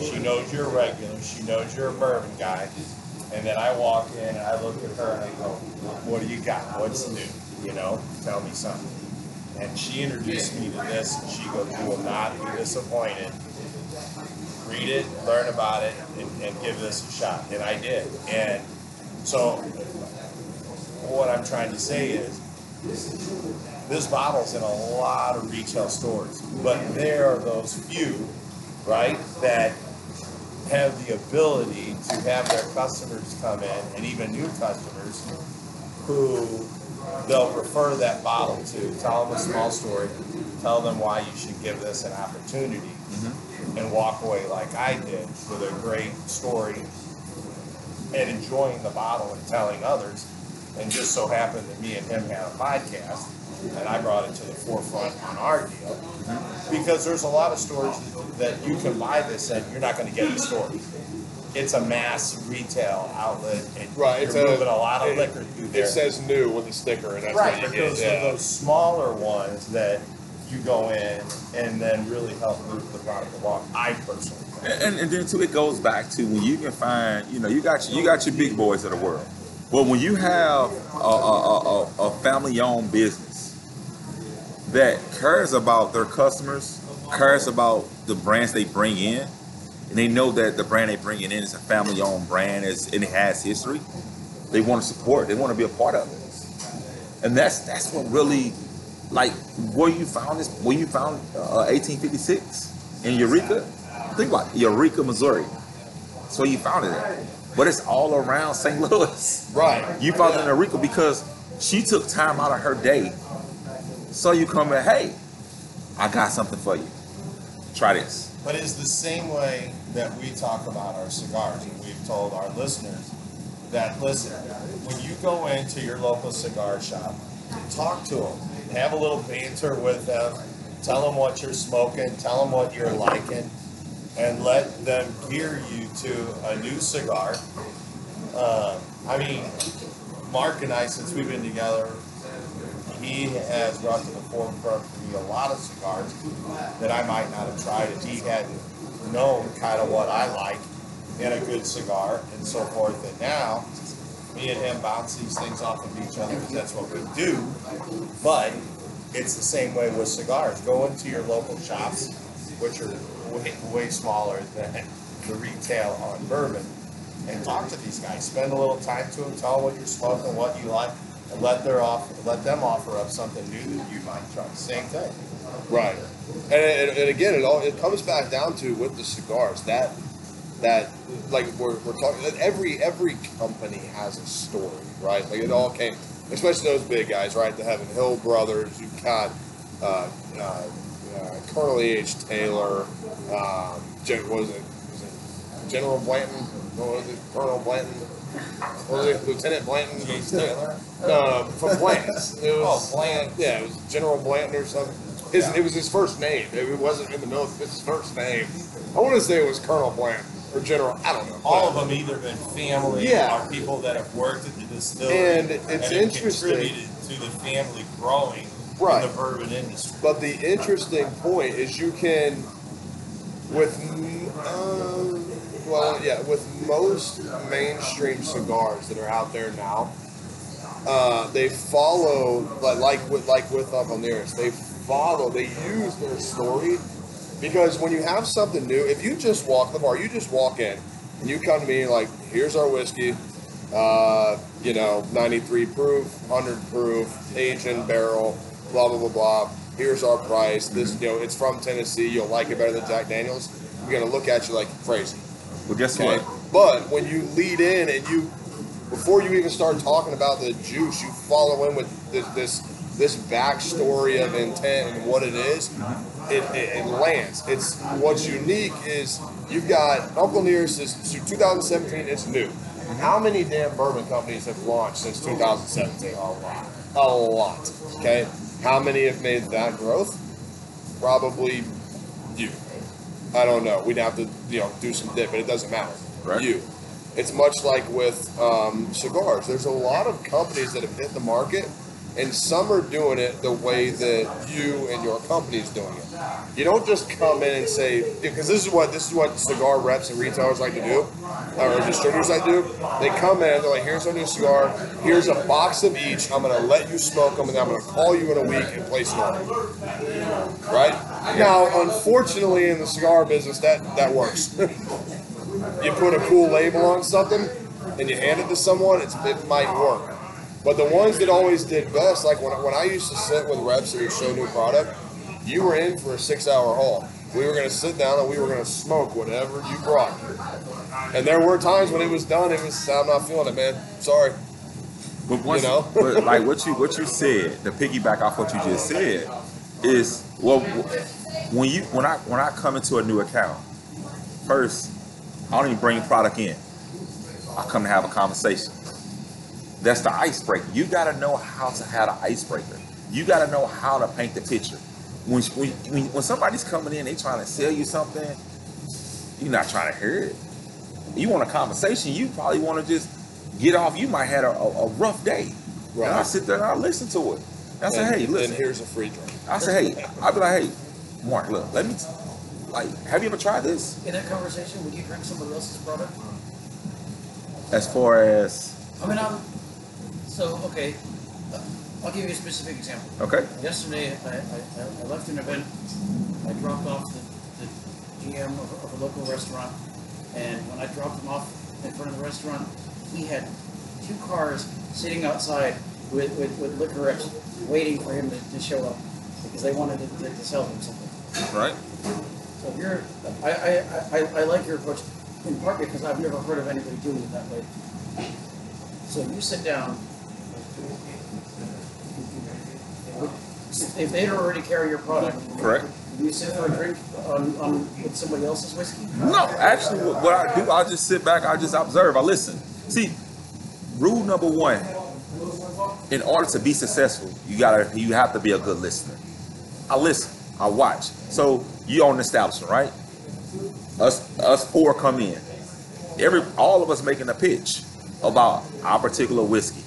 she knows you're a regular, she knows you're a bourbon guy. And then I walk in and I look at her and I go, what do you got? What's new? You know, tell me something. And she introduced me to this and she goes, you will not be disappointed read it, learn about it, and, and give this a shot. And I did. And so, what I'm trying to say is, this bottle's in a lot of retail stores, but there are those few, right, that have the ability to have their customers come in, and even new customers, who they'll refer that bottle to, tell them a small story, tell them why you should give this an opportunity mm-hmm. And walk away like I did with a great story and enjoying the bottle and telling others. And just so happened that me and him had a podcast, and I brought it to the forefront on our deal because there's a lot of stores that you can buy this and you're not going to get the store. It's a mass retail outlet, and Right, you're it's moving a lot of it- liquor through there. It says new with a sticker, and that's Right, those Yeah. are those smaller ones that you go in and then really help move the product along. I personally. And, and then too, it goes back to when you can find, you know, you got you got your big boys of the world. But when you have a, a, a, a family-owned business that cares about their customers, cares about the brands they bring in, and they know that the brand they bringing in is a family-owned brand, and it has history, they want to support. They want to be a part of it, and that's that's what really, like, where you found this, where you found uh, 1856 in Eureka. Think about it, Eureka, Missouri. That's where you found it at. But it's all around St. *laughs* Louis. Right. You found it in Eureka because she took time out of her day. So you come and hey, I got something for you. Try this. But it's the same way that we talk about our cigars. And we've told our listeners that, listen, when you go into your local cigar shop, talk to them, have a little banter with them, tell them what you're smoking, tell them what you're liking, and let them gear you to a new cigar. Um, I mean, Mark and I, since we've been together, he has brought to the forefront for me a lot of cigars that I might not have tried if he hadn't known kind of what I like in a good cigar and so forth. And now, me and him bounce these things off of each other because that's what we do. But it's the same way with cigars. Go into your local shops, which are way, way smaller than the retail on bourbon, and talk to these guys. Spend a little time to them, tell them what you're smoking, what you like, and let their off, let them offer up something new that you might try. Same thing. Right. And, and, and again, it all it comes back down to with the cigars that that like we're, we're talking that every every company has a story, right? Like it all came, especially those big guys, right? The Heaven Hill brothers. You've got uh, uh, uh, Colonel h Taylor. Um, Gen- was it? Was it General Blanton? What was it? Colonel Blanton? What was it? Lieutenant Blanton? Taylor? No, from Blanton's. *laughs* It was, Oh, Blanton. Yeah, it was General Blanton or something. His, It was his first name. It wasn't in the military. It's his first name. I want to say it was Colonel Blanton or General. I don't know. All of them either been family Yeah. or people that have worked at the distillery And it's have interesting- contributed to the family growing Right. in the bourbon industry. But the interesting point is you can, with, um, well, yeah, with most mainstream cigars that are out there now, uh, they follow like like with like with Up on they follow, they use their story because when you have something new, if you just walk the bar, you just walk in and you come to me like, here's our whiskey, uh, you know, 93 proof, 100 proof, aged in barrel, blah blah blah blah. Here's our price. This, you know, it's from Tennessee. You'll like it better than Jack Daniels. You're gonna look at you like crazy. Well, guess Okay. what? But when you lead in and you, before you even start talking about the juice, you follow in with this this, this backstory of intent and what it is. It, it, it lands. It's what's unique is you've got Uncle Nearest is so 2017. It's new. How many damn bourbon companies have launched since 2017? A lot. A lot. Okay. How many have made that growth? Probably you. I don't know. We'd have to, you know, do some dip, but it doesn't matter. Right. You. It's much like with um, cigars. There's a lot of companies that have hit the market, and some are doing it the way that you and your company is doing it. You don't just come in and say, because this is what this is what cigar reps and retailers like to do, or distributors like to do. They come in, they're like, "Here's our new cigar. Here's a box of each. I'm going to let you smoke them, and then I'm going to call you in a week and place an order." Right now, unfortunately, in the cigar business, that that works. *laughs* you put a cool label on something and you hand it to someone, it might work. But the ones that always did best, like when, when I used to sit with reps that would show new product, you were in for a six hour haul. We were going to sit down and we were going to smoke whatever you brought. And there were times when it was done, it was, I'm not feeling it, man. Sorry. But once, You know? *laughs* but like what you what you said, to piggyback off what you just said, is well, when you when I when I come into a new account, first I don't even bring product in. I come to have a conversation. That's the icebreaker. You got to know how to have an icebreaker. You got to know how to paint the picture. When, when, when, when somebody's coming in, they trying to sell you something, you're not trying to hear it. You want a conversation, you probably want to just get off. You might have a, a, a rough day. Right. And I sit there and I listen to it. I say, and, hey, and listen. here's a free drink. I say, hey, I'll be like, hey, Mark, look, let me, t- like, have you ever tried this? In that conversation, would you drink somebody else's product? As far as, I mean, I'm, so, okay, uh, I'll give you a specific example. okay, Yesterday, I, I, I left an event, I dropped off the, the GM of, of a local restaurant, and when I dropped him off in front of the restaurant, he had two cars sitting outside with, with, with liquorettes waiting for him to, to show up, because they wanted to, to, to sell him something. right? So you're, I, I, I, I like your approach, in part because I've never heard of anybody doing it that way. So you sit down. If they don't already carry your product, Correct. you sit for a drink on, on with somebody else's whiskey. No, actually, what, I do, I just sit back, I just observe, I listen. See, rule number one, in order to be successful, you gotta, you have to be a good listener. I listen, I watch. So you own an establishment, right? Us, us four come in. Every, all of us making a pitch about our particular whiskey.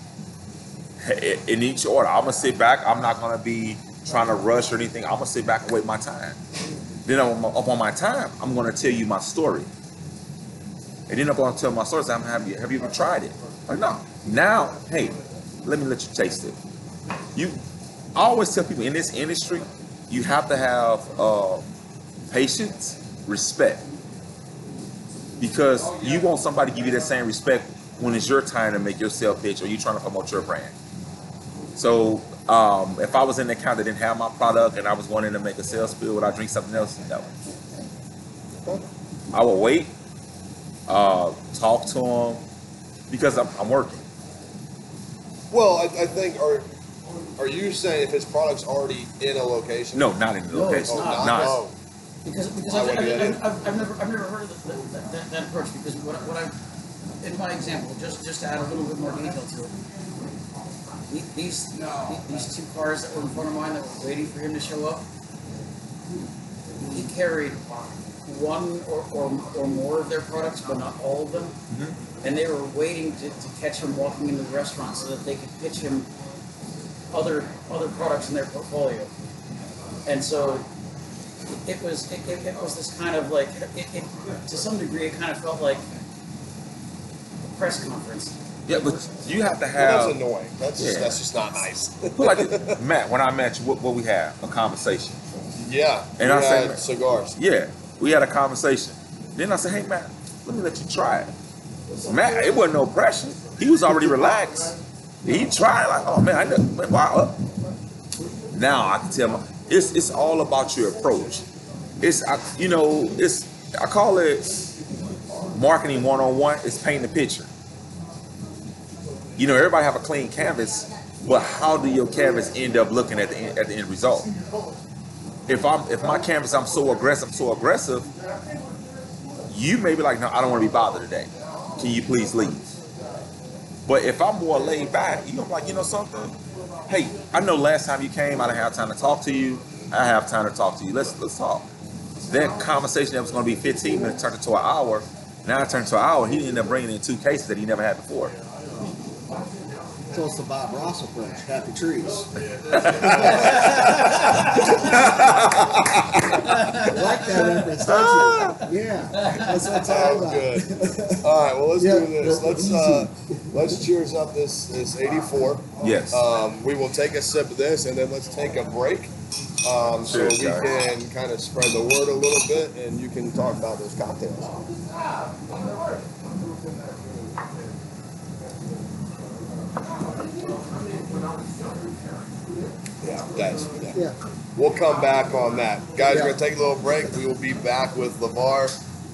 In each order. I'm gonna sit back. I'm not gonna be trying to rush or anything. I'm gonna sit back and wait my time. Then on my- upon my time, I'm gonna tell you my story. And then I'm gonna tell my story. I'm have you have you ever tried it? Like no. Now, hey, let me let you taste it. You I always tell people in this industry, you have to have uh, patience, respect. Because you want somebody to give you that same respect when it's your time to make your sale pitch or you trying to promote your brand. So um, if I was in the account that didn't have my product and I was wanting to make a sales spiel, would I drink something else? No. I will wait, uh, talk to them because I'm, I'm working. Well, I, I think are are you saying if his product's already in a location? No, not in the No, it's location. not. Not. Oh, Because, because I I've, I've. I've, I've, I've never, I've never heard of that, that, that, that approach, because what, what I, in my example, just, just to add a little bit more detail to it. The- These, the- these two cars that were in front of mine that were waiting for him to show up, he carried one or, or, or more of their products, but not all of them. Mm-hmm. And they were waiting to, to catch him walking into the restaurant so that they could pitch him other, other products in their portfolio. And so it was it, it, it was this kind of like it, it to some degree it kind of felt like a press conference. Yeah, but you have to well, have. that's annoying. That's just, Yeah. that's just not nice. *laughs* Like *laughs* Matt, when I met you, what, what we had? A conversation. yeah, And I said- cigars. Yeah, we had a conversation. Then I said, hey, Matt, let me let you try it. Matt, it wasn't no pressure. He was already relaxed. He tried, like, oh, man, I know. Man, wow. Now I can tell my, it's, it's all about your approach. It's, I, you know, it's, I call it marketing one-on-one. It's painting the picture. You know, everybody have a clean canvas, but how do your canvas end up looking at the end, at the end result? If I'm if my canvas I'm so aggressive, so aggressive, you may be like, no, I don't want to be bothered today. Can you please leave? But if I'm more laid back, you know, like, you know something? Hey, I know last time you came, I didn't have time to talk to you. I have time to talk to you. Let's let's talk. That conversation that was going to be 15 minutes turned into an hour. Now it turned to an hour. He ended up bringing in two cases that he never had before. So it's the Bob Ross approach, happy trees. I *laughs* like that reference, don't you? Yeah, that's what it's all about. Good. All right, well let's Yeah, do this. the- Let's easy. uh, let's cheers up this this 84. Yes. Um, we will take a sip of this and then let's take a break. Um, so Cheers, we guys. can kind of spread the word a little bit and you can talk about those cocktails. Yeah, that's yeah. Yeah, We'll come back on that. Guys, Yeah. we're gonna take a little break. We will be back with LeVar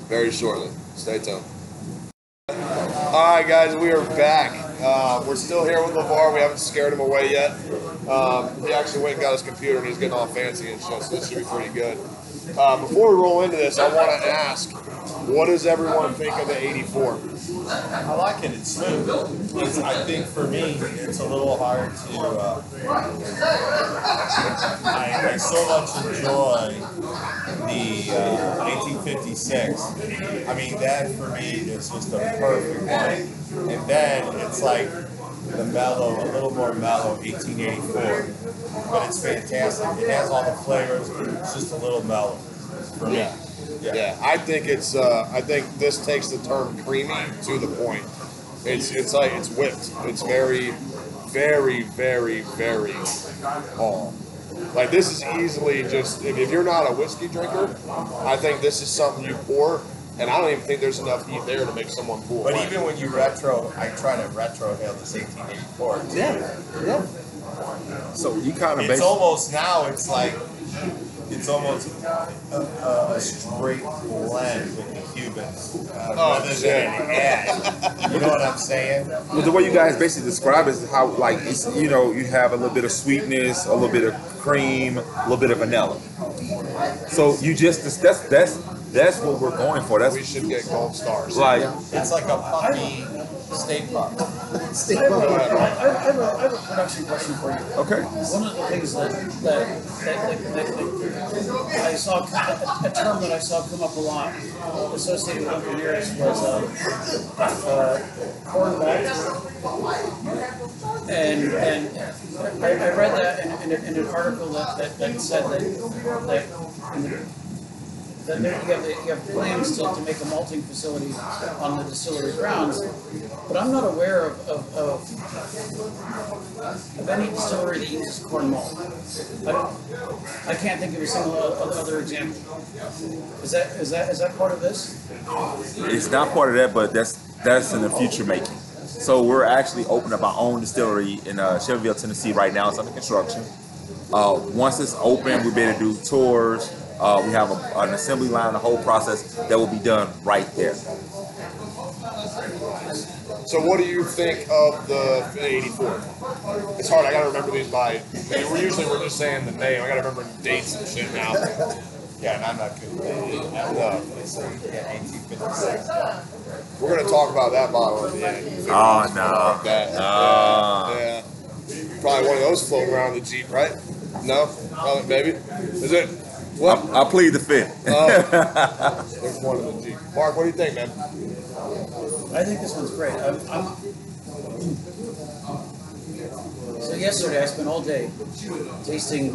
very shortly. Stay tuned. All right, guys, we are back. Uh, we're still here with LeVar. We haven't scared him away yet. Um, he actually went and got his computer and he's getting all fancy and stuff, so this should be pretty good. Uh, before we roll into this, I want to ask, what does everyone think of the 84? I like it. It's smooth. It's, I think for me, it's a little hard to. Uh, I, I so much enjoy the uh, 1856. I mean, that for me is just a perfect one. And then it's like the mellow, a little more mellow 1884. But it's fantastic. It has all the flavors. It's just a little mellow for me. Yeah. Yeah, I think it's. Uh, I think this takes the term creamy to the point. It's it's like it's whipped. It's very, very, very, very calm. Like this is easily just. If, if you're not a whiskey drinker, I think this is something you pour, and I don't even think there's enough heat there to make someone pull. But away. even when you retro, I try to retrohale this 1884. too. yeah, yeah. So you kind of It's almost now. It's like it's almost a, a, a straight blend with the Cubans, uh, Oh, rather shit. than an add. You know what I'm saying? Well, the way you guys basically describe it is how, like, it's, you know, you have a little bit of sweetness, a little bit of cream, a little bit of vanilla. So you just that's that's that's what we're going for. That's We should get gold stars. like Yeah. It's like a puppy state park. I have, a, above. I, I have a, I have a production question for you. okay. One of the things that, that, that, that, that, that I saw, a, a term that I saw come up a lot associated with engineers was, uh, uh, cornback. And, and I, I read that in, in, in an article that, that, that said that, that, in the- that there, you have, the- you have plans to, make a malting facility on the distillery grounds, but I'm not aware of, of, of of any distillery that uses corn malt. I I can't think of a single o- other example. Is that, is that, is that part of this? It's not part of that, but that's that's in the future making. So we're actually opening up our own distillery in uh, Shelbyville, Tennessee right now. It's under construction. Uh, once it's open, we'll be able to do tours. Uh, we have a, an assembly line, the whole process that will be done right there. So what do you think of the 84? It's hard. I gotta remember these by. I mean, we're usually we're just saying the name. I gotta remember dates and shit now. Yeah, and I'm not good. No. It's like, yeah, 1856. We're gonna talk about that bottle at the end. Oh, no. Like that. Ah. yeah. Probably one of those floating around the Jeep, right? No? Oh, maybe. Is it? What? I, I plead the fifth. There's one in the Jeep. Mark, what do you think, man? I think this one's great. I'm, I'm, so yesterday I spent all day tasting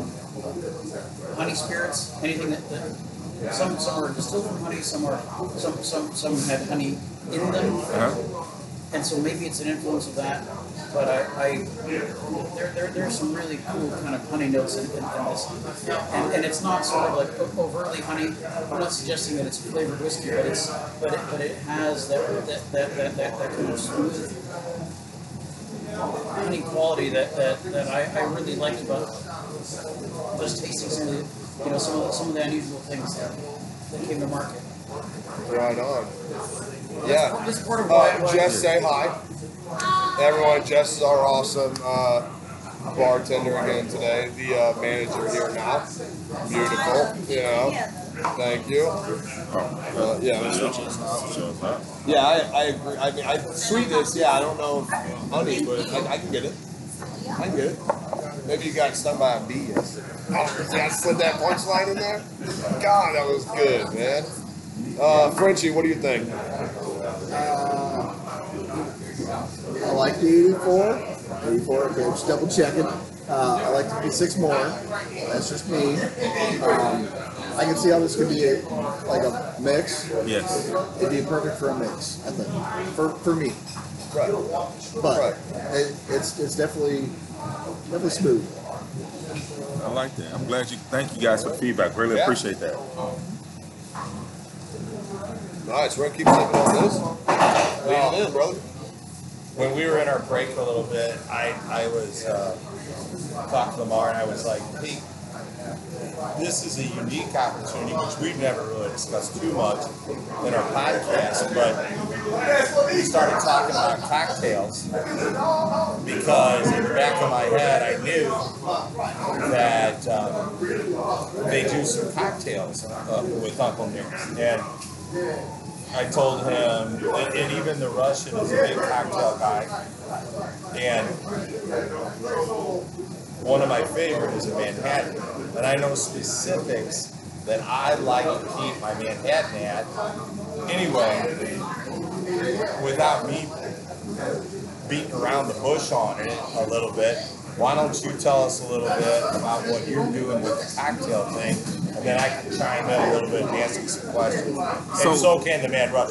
honey spirits, anything that, that some, some are distilled from honey, some are, some, some, some had honey in them. Uh-huh. And so maybe it's an influence of that, but I, I there, there, there's some really cool kind of honey notes in, in, in this. And, and it's not sort of like overtly honey. I'm not suggesting that it's a flavored whiskey, but it's but it, but it has that that, that, that, that, that kind of smooth honey quality that, that, that I, I really liked about just tasting some of the you know some of the, some of the unusual things that, that came to market. Right on. Yeah. This part of why, Uh, why Jess, say hi. Everyone, Jess is our awesome uh, bartender again today, the uh, manager here now. Beautiful, you know. Thank you. Uh, yeah, that's what you- yeah, I, I agree. I mean, I, sweetness, yeah, I don't know if honey, but I, I can get it. I can get it. Maybe you got stung by a bee yesterday. Oh, did I slid that punchline in there? God, that was good, man. Uh, Frenchie, what do you think? I like the 84. 84, okay, just double checking. Uh, I like to the 6 more. That's just me. Um, I can see how this could be a, like a mix. yes. It'd be perfect for a mix, I think, for, for me. Right. But Right. it, it's it's definitely definitely smooth. I like that. I'm glad you. Thank you guys for the feedback. Really Yeah. appreciate that. Nice. We're gonna keep sipping on this. Lean it in, brother. When we were in our break a little bit, I, I was uh, talking to Lamar and I was like, hey, this is a unique opportunity, which we've never really discussed too much in our podcast, but we started talking about cocktails because in the back of my head, I knew that um, they do some cocktails uh, with Uncle Nick. And I told him, and, and even the Russian is a big cocktail guy. And one of my favorite is a Manhattan. And I know specifics that I like to keep my Manhattan at. Anyway, without me beating around the bush on it a little bit, why don't you tell us a little bit about what you're doing with the cocktail thing? Then I can chime in a little bit and ask you some questions. So- and so can the Mad Rush.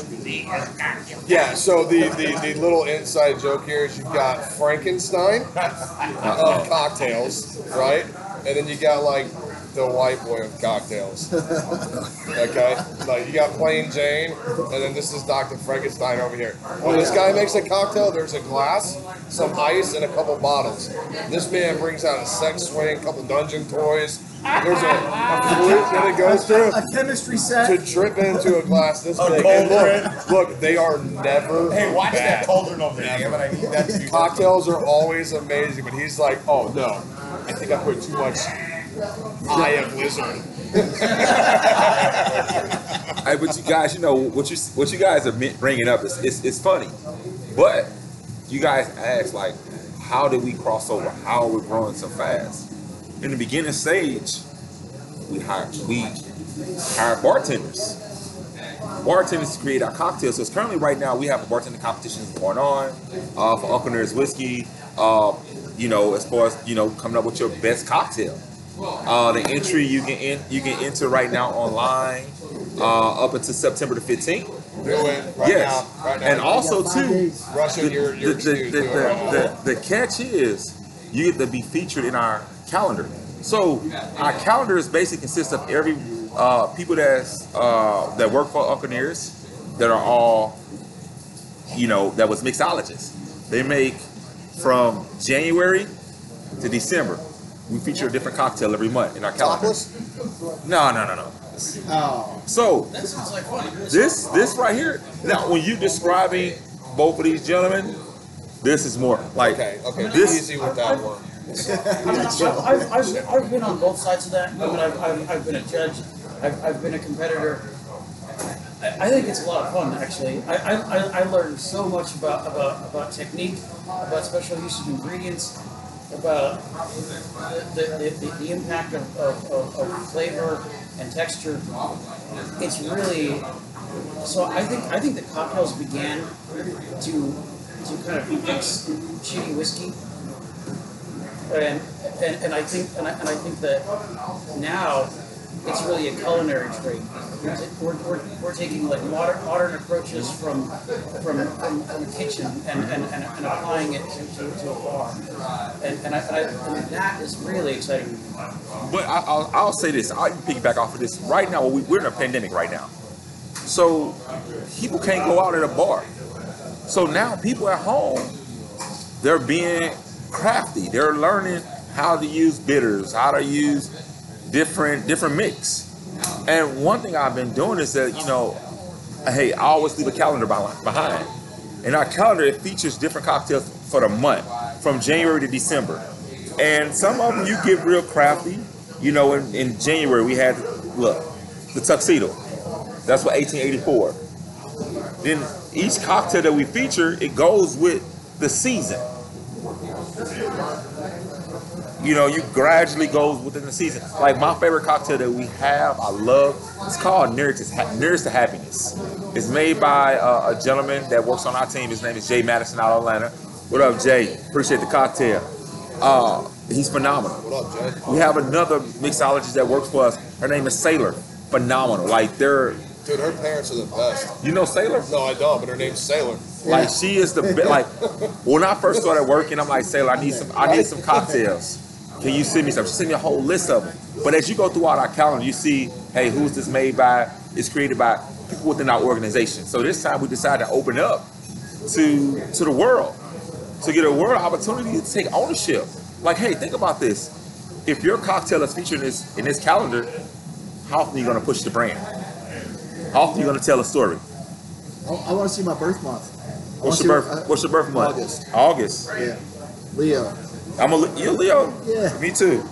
Yeah. So the, the the little inside joke here is you've got Frankenstein of *laughs* uh, cocktails, right? And then you got like the white boy of cocktails. Okay. Like you got plain Jane, and then this is Dr. Frankenstein over here. When this guy makes a cocktail, there's a glass, some ice, and a couple bottles. This man brings out a sex swing, a couple dungeon toys. There's a, a flute that it goes through. A chemistry set. to drip into a glass this A big. And look, look, they are never. Hey, watch bad. that cauldron over there. Damn it, I need that to be Cocktails are always amazing, but he's like, oh no, I think I put too much Eye of Lizard *laughs* Hey, but you guys, you know what you what you guys are bringing up is it's, it's funny, but you guys ask like, how did we cross over? How are we growing so fast? In the beginning stage, we hire we hired bartenders. Bartenders to create our cocktails. So it's currently right now we have a bartender competition going on uh, for Uncle Nearest Whiskey. Uh, you know, as far as you know, coming up with your best cocktail. Uh, the entry you can in, you can enter right now online uh, up until September the fifteenth. Do it right yes, now. Right now. and also too. The, the, the, the, Do it right now. the, the catch is you get to be featured in our calendar. So our calendar is basically consists of every uh, people that's uh, that work for Uncle that are all you know that was mixologists. They make from January to December. We feature a different cocktail every month in our calendar. No, no, no, no. Oh, So That sounds like fun. this this right here. Now, when you describing both of these gentlemen, this is more like Okay, okay. This- easy with that one. *laughs* I mean, I've, I've, I've, I've been on both sides of that. I mean, I've, I've, I've been a judge. I've, I've been a competitor. I, I think it's a lot of fun, actually. I, I, I- I learned so much about, about, about technique, about special use of ingredients, about the, the, the, the impact of, of, of, of flavor and texture. It's really so. I think I think the cocktails began to to kind of fix shitty whiskey and, and, and I think and I, and I think that now it's really a culinary trait. We're, we're, we're, taking like modern modern approaches from from from, from a kitchen and, and, and, and applying it to, to, to a bar, and and, I, I, and that is really exciting. But I, I'll, I'll say this. I'll piggyback off of this. Right now, we, we're in a pandemic right now. So people can't go out at a bar. So now people at home, they're being crafty. They're learning how to use bitters, how to use different different mix. And one thing I've been doing is that, you know, hey, I always leave a calendar beh- behind. In our calendar, it features different cocktails for the month, from January to December. And some of them you get real crafty. You know, in, in January we had look the tuxedo. That's what 1884. Then each cocktail that we feature, it goes with the season. You know, you gradually goes within the season. Like my favorite cocktail that we have, I love. It's called Nearest Nearest to Happiness. It's made by uh, a gentleman that works on our team. His name is Jay Madison out of Atlanta. What up, Jay? Appreciate the cocktail. Uh, he's phenomenal. What up, Jay? We have another mixologist that works for us. Her name is Sailor. Phenomenal. Like they're, Dude, her parents are the best. you know, Sailor. No, I don't, but her name's Sailor. Like she is the be- like. When I first started working, I'm like, Sailor, I need some, I need some cocktails. Can you send me some? She sent me a whole list of them. But as you go throughout our calendar, you see, hey, who's this made by? It's created by people within our organization. So this time we decided to open up to to the world, to get a world opportunity to take ownership. Like, hey, think about this. If your cocktail is featured in this in this calendar, how often are you gonna push the brand? How often are you gonna tell a story? I, I want to see my birth month. What's your birth? what- What's your birth month? August. August. Yeah, Leo. I'm a you Leo. Yeah. Me too.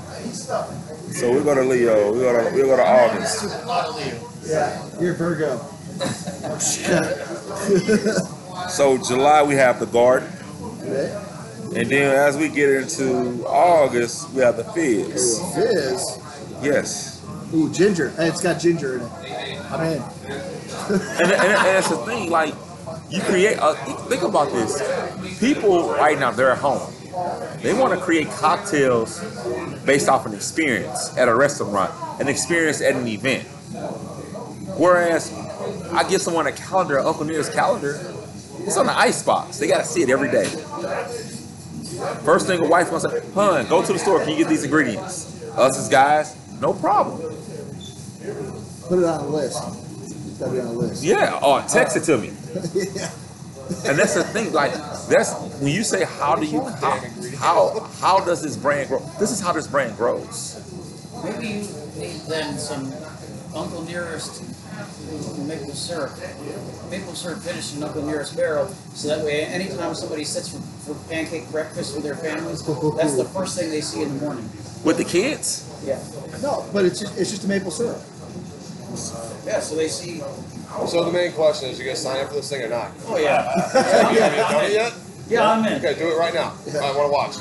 So we go to Leo. We go to we go to August. A Leo. Yeah, you're Virgo. *laughs* So July we have the garden, Okay. and then as we get into August we have the fizz. Ooh, Fizz. Yes. Ooh, ginger. Hey, it's got ginger in it. I'm in. And, and, and that's the thing. Like you create. A, think about this. People right now they're at home. They want to create cocktails based off an experience at a restaurant, an experience at an event. Whereas I give someone a calendar, Uncle Nearest calendar, it's on the ice box. They gotta see it every day. First thing a wife wants to say, hun, go to the store, can you get these ingredients? Us as guys, no problem. Put it on a list. It's gotta be on a list. Yeah, or text it to me. Yeah. And that's the thing, like that's when you say how do you how how, how does this brand grow? This is how this brand grows. Maybe you need then some Uncle Nearest maple syrup, maple syrup finished in Uncle Nearest barrel, so that way anytime somebody sits for, for pancake breakfast with their families, that's the first thing they see in the morning. With the kids, Yeah, No, but it's just, it's just a maple syrup. yeah, so they see, So the main question is, you guys sign up for this thing or not? oh yeah, *laughs* *laughs* Have you done it yet? yeah, I'm in. Okay, do it right now. I want to watch.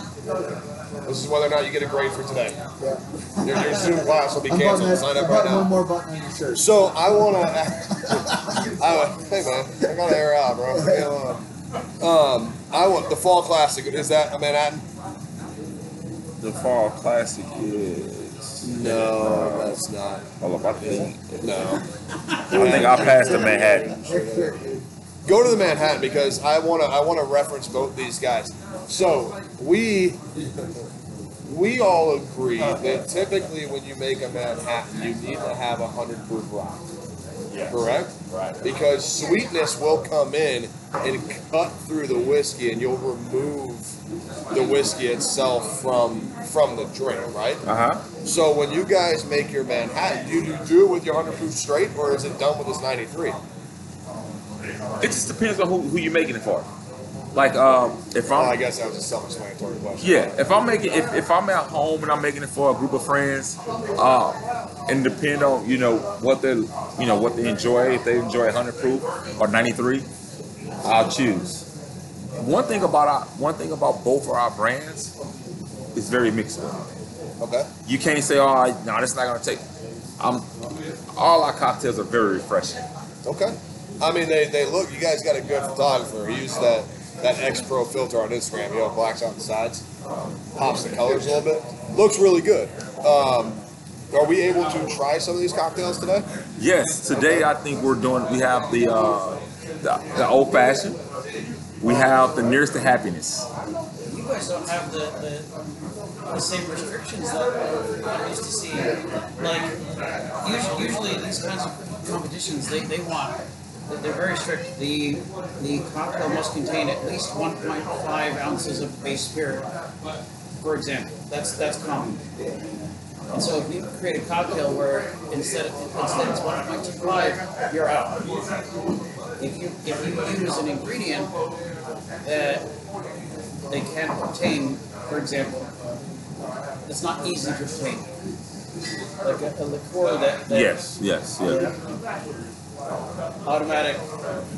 This is whether or not you get a grade for today. Yeah. Your, your Zoom class will be I'm button canceled. that, Sign I'm up right button one more button on your shirt. So I want to. *laughs* I, hey man, I gotta air out, bro. Leave me. Um, I want the fall classic. Is that a Manhattan? The fall classic is. No, that's not. Hold up, I think. No. I think I passed the Manhattan. Go to the Manhattan because I want to. I want to reference both these guys. So we. We all agree that typically when you make a Manhattan, you need to have a hundred proof rock. Yes. Correct? Right. because sweetness will come in and cut through the whiskey and you'll remove the whiskey itself from from the drink right Uh huh. so when you guys make your manhattan do you do it with your 100 proof straight or is it done with this 93 It just depends on who, who you're making it for. Like, um, if well, i I'm, guess that was a self-explanatory question yeah, if I'm making, if, if I'm at home and I'm making it for a group of friends, uh, and depend on you know what they, you know what they enjoy. If they enjoy 100 proof or 93, I'll choose. One thing about our, one thing about both of our brands is very mixable. okay You can't say, oh, no, that's not gonna take. I'm, all our cocktails are very refreshing. okay i mean they, they look you guys got a good photographer he used that that x pro filter on instagram you know blacks out the sides pops the colors a little bit looks really good um, are we able to try some of these cocktails today Yes, today I think we're doing. We have the uh, the, the old fashioned. We have the nearest to happiness. You guys don't have the, the, the same restrictions that I used to see. Like, usually, usually these kinds of competitions, they, they want, they're very strict. The, the cocktail must contain at least 1.5 ounces of base spirit, for example. That's, that's common. And so if you create a cocktail where instead of, instead it's 1.25, you're out. If you, if you use an ingredient that they can't obtain, for example, it's not easy to obtain. Like a, a liqueur that, that Yes, yes, yeah. automatic.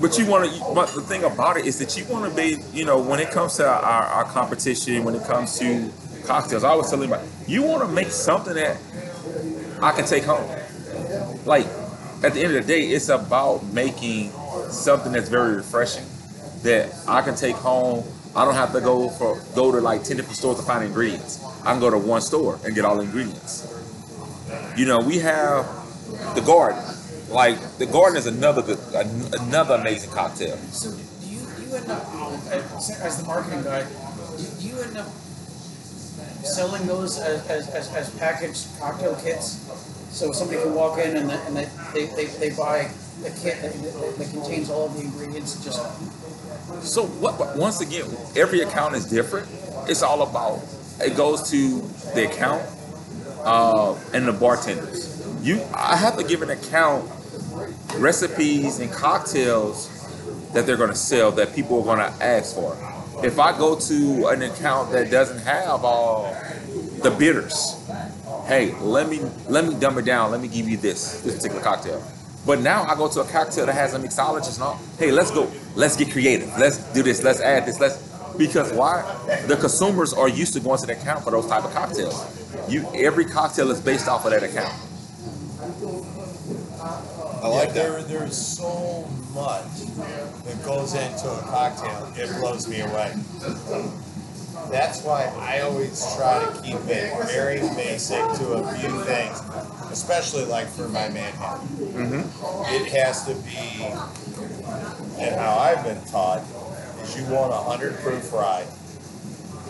But you want to. But the thing about it is that you want to be. You know, when it comes to our, our competition, when it comes to cocktails, I always tell anybody, you want to make something that I can take home. Like at the end of the day, it's about making something that's very refreshing that I can take home. I don't have to go for go to like ten different stores to find ingredients. I can go to one store and get all the ingredients. You know, we have the garden. Like the garden is another good, an- another amazing cocktail. So do you, you end up, as, the marketing guy, do you end up selling those as, as, as, as packaged cocktail kits? So somebody can walk in and, they- and they, they, they, buy a kit that, that that contains all the ingredients, just, So what? what- Once again, every account is different. It's all about. It goes to the account uh, and the bartenders. You, I have to give an account recipes and cocktails that they're going to sell that people are going to ask for. If I go to an account that doesn't have all the bitters, hey, let me let me dumb it down. Let me give you this this particular cocktail. But now I go to a cocktail that has a mixologist and all. Hey, let's go. Let's get creative. Let's do this. Let's add this. Let's because why? The consumers are used to going to the account for those type of cocktails. You every cocktail is based off of that account. I like there, that There's so much that goes into a cocktail. It blows me away. That's why I always try to keep it very basic to a few things, especially like for my Manhattan. Mm-hmm. It has to be, and how I've been taught, is you want a hundred proof rye.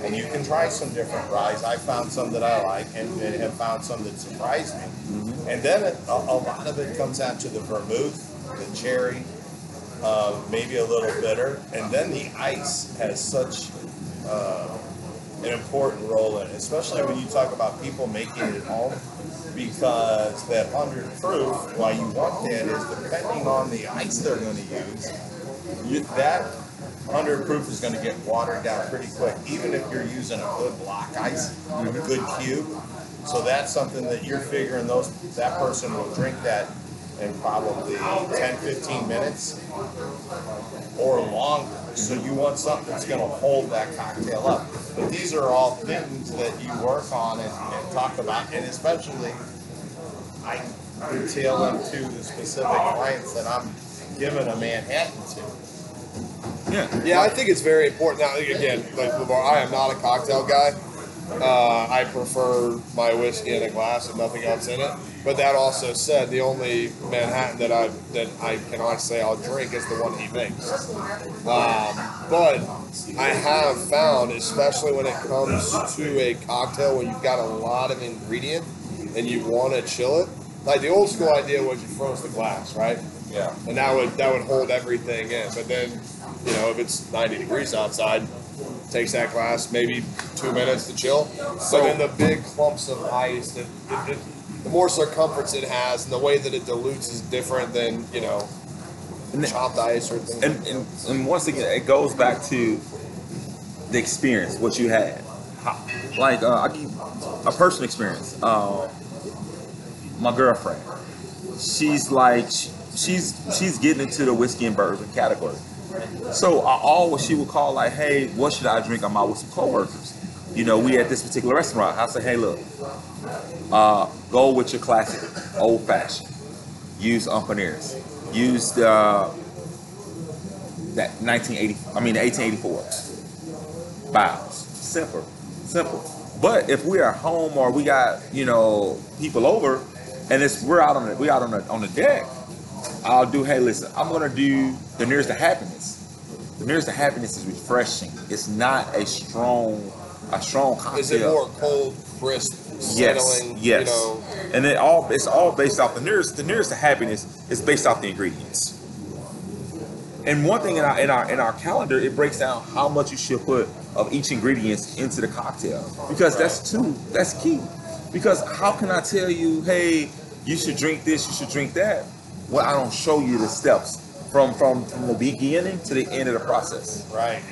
And you can try some different ryes. I found some that I like and, and have found some that surprised me. And then it, a, a lot of it comes down to the vermouth, the cherry, uh, maybe a little bitter, and then the ice has such uh, an important role in it, especially when you talk about people making it at home, because that hundred proof, why you want that is depending on the ice they're going to use. You, that hundred proof is going to get watered down pretty quick, even if you're using a good block ice, a mm-hmm. good cube. So that's something that you're figuring those that person will drink that in probably 10, 15 minutes or longer. So you want something that's going to hold that cocktail up. But these are all things that you work on and, and talk about, and especially I detail them to the specific clients that I'm giving a Manhattan to. Yeah. Yeah, I think it's very important. Now, again, like LeVar, I am not a cocktail guy. Uh, I prefer my whiskey in a glass and nothing else in it. But that also said, the only Manhattan that I that I can honestly say I'll drink is the one he makes. Um, but I have found, especially when it comes to a cocktail when you've got a lot of ingredient and you want to chill it, like the old school idea was you froze the glass, right? Yeah. and that would that would hold everything in. But then, you know, if it's 90 degrees outside, takes that glass maybe two minutes to chill. So then the big clumps of ice, the, the, the, the more circumference it has, and the way that it dilutes is different than you know And- chopped ice or things. And, and and once again, it goes back to the experience, what you had. Like uh, I give a personal experience. Uh, my girlfriend, she's like she's she's getting into the whiskey and bourbon category. So I always she would call like, hey, what should I drink? I'm out with some coworkers. You know, we at this particular restaurant. I say, hey, look, uh, go with your classic old fashioned. Use Umpaneers. Use the that 1980. I mean, the 1884 bows. Simple, simple. But if we are home or we got you know people over, and it's we're out on the we out on the on the deck, I'll do. Hey, listen, I'm gonna do the nearest to happiness. The nearest to happiness is refreshing. It's not a strong a strong cocktail. is it more cold, crisp, Yes, settling? yes. You know, and it all it's all based off the nearest the nearest to happiness is based off the ingredients. And one thing in our in our in our calendar, it breaks down how much you should put of each ingredient into the cocktail because that's two. that's key. Because how can I tell you, hey, you should drink this, you should drink that? Well, I don't show you the steps from from from the beginning to the end of the process. Right.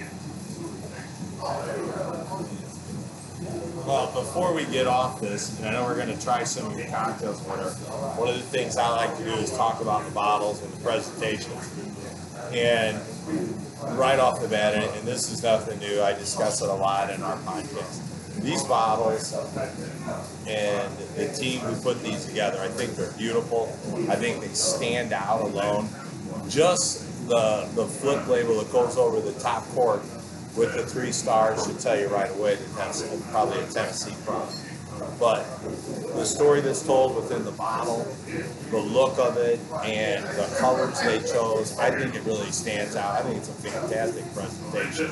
Well, before we get off this, and I know we're going to try some of your cocktails whatever, one of the things I like to do is talk about the bottles and the presentations. And right off the bat, and this is nothing new, I discuss it a lot in our podcast. These bottles and the team who put these together, I think they're beautiful. I think they stand out alone. Just the the flip label that goes over the top cork with the three stars should tell you right away that that's probably a Tennessee product. But the story that's told within the bottle, the look of it, and the colors they chose, I think it really stands out. I think it's a fantastic presentation.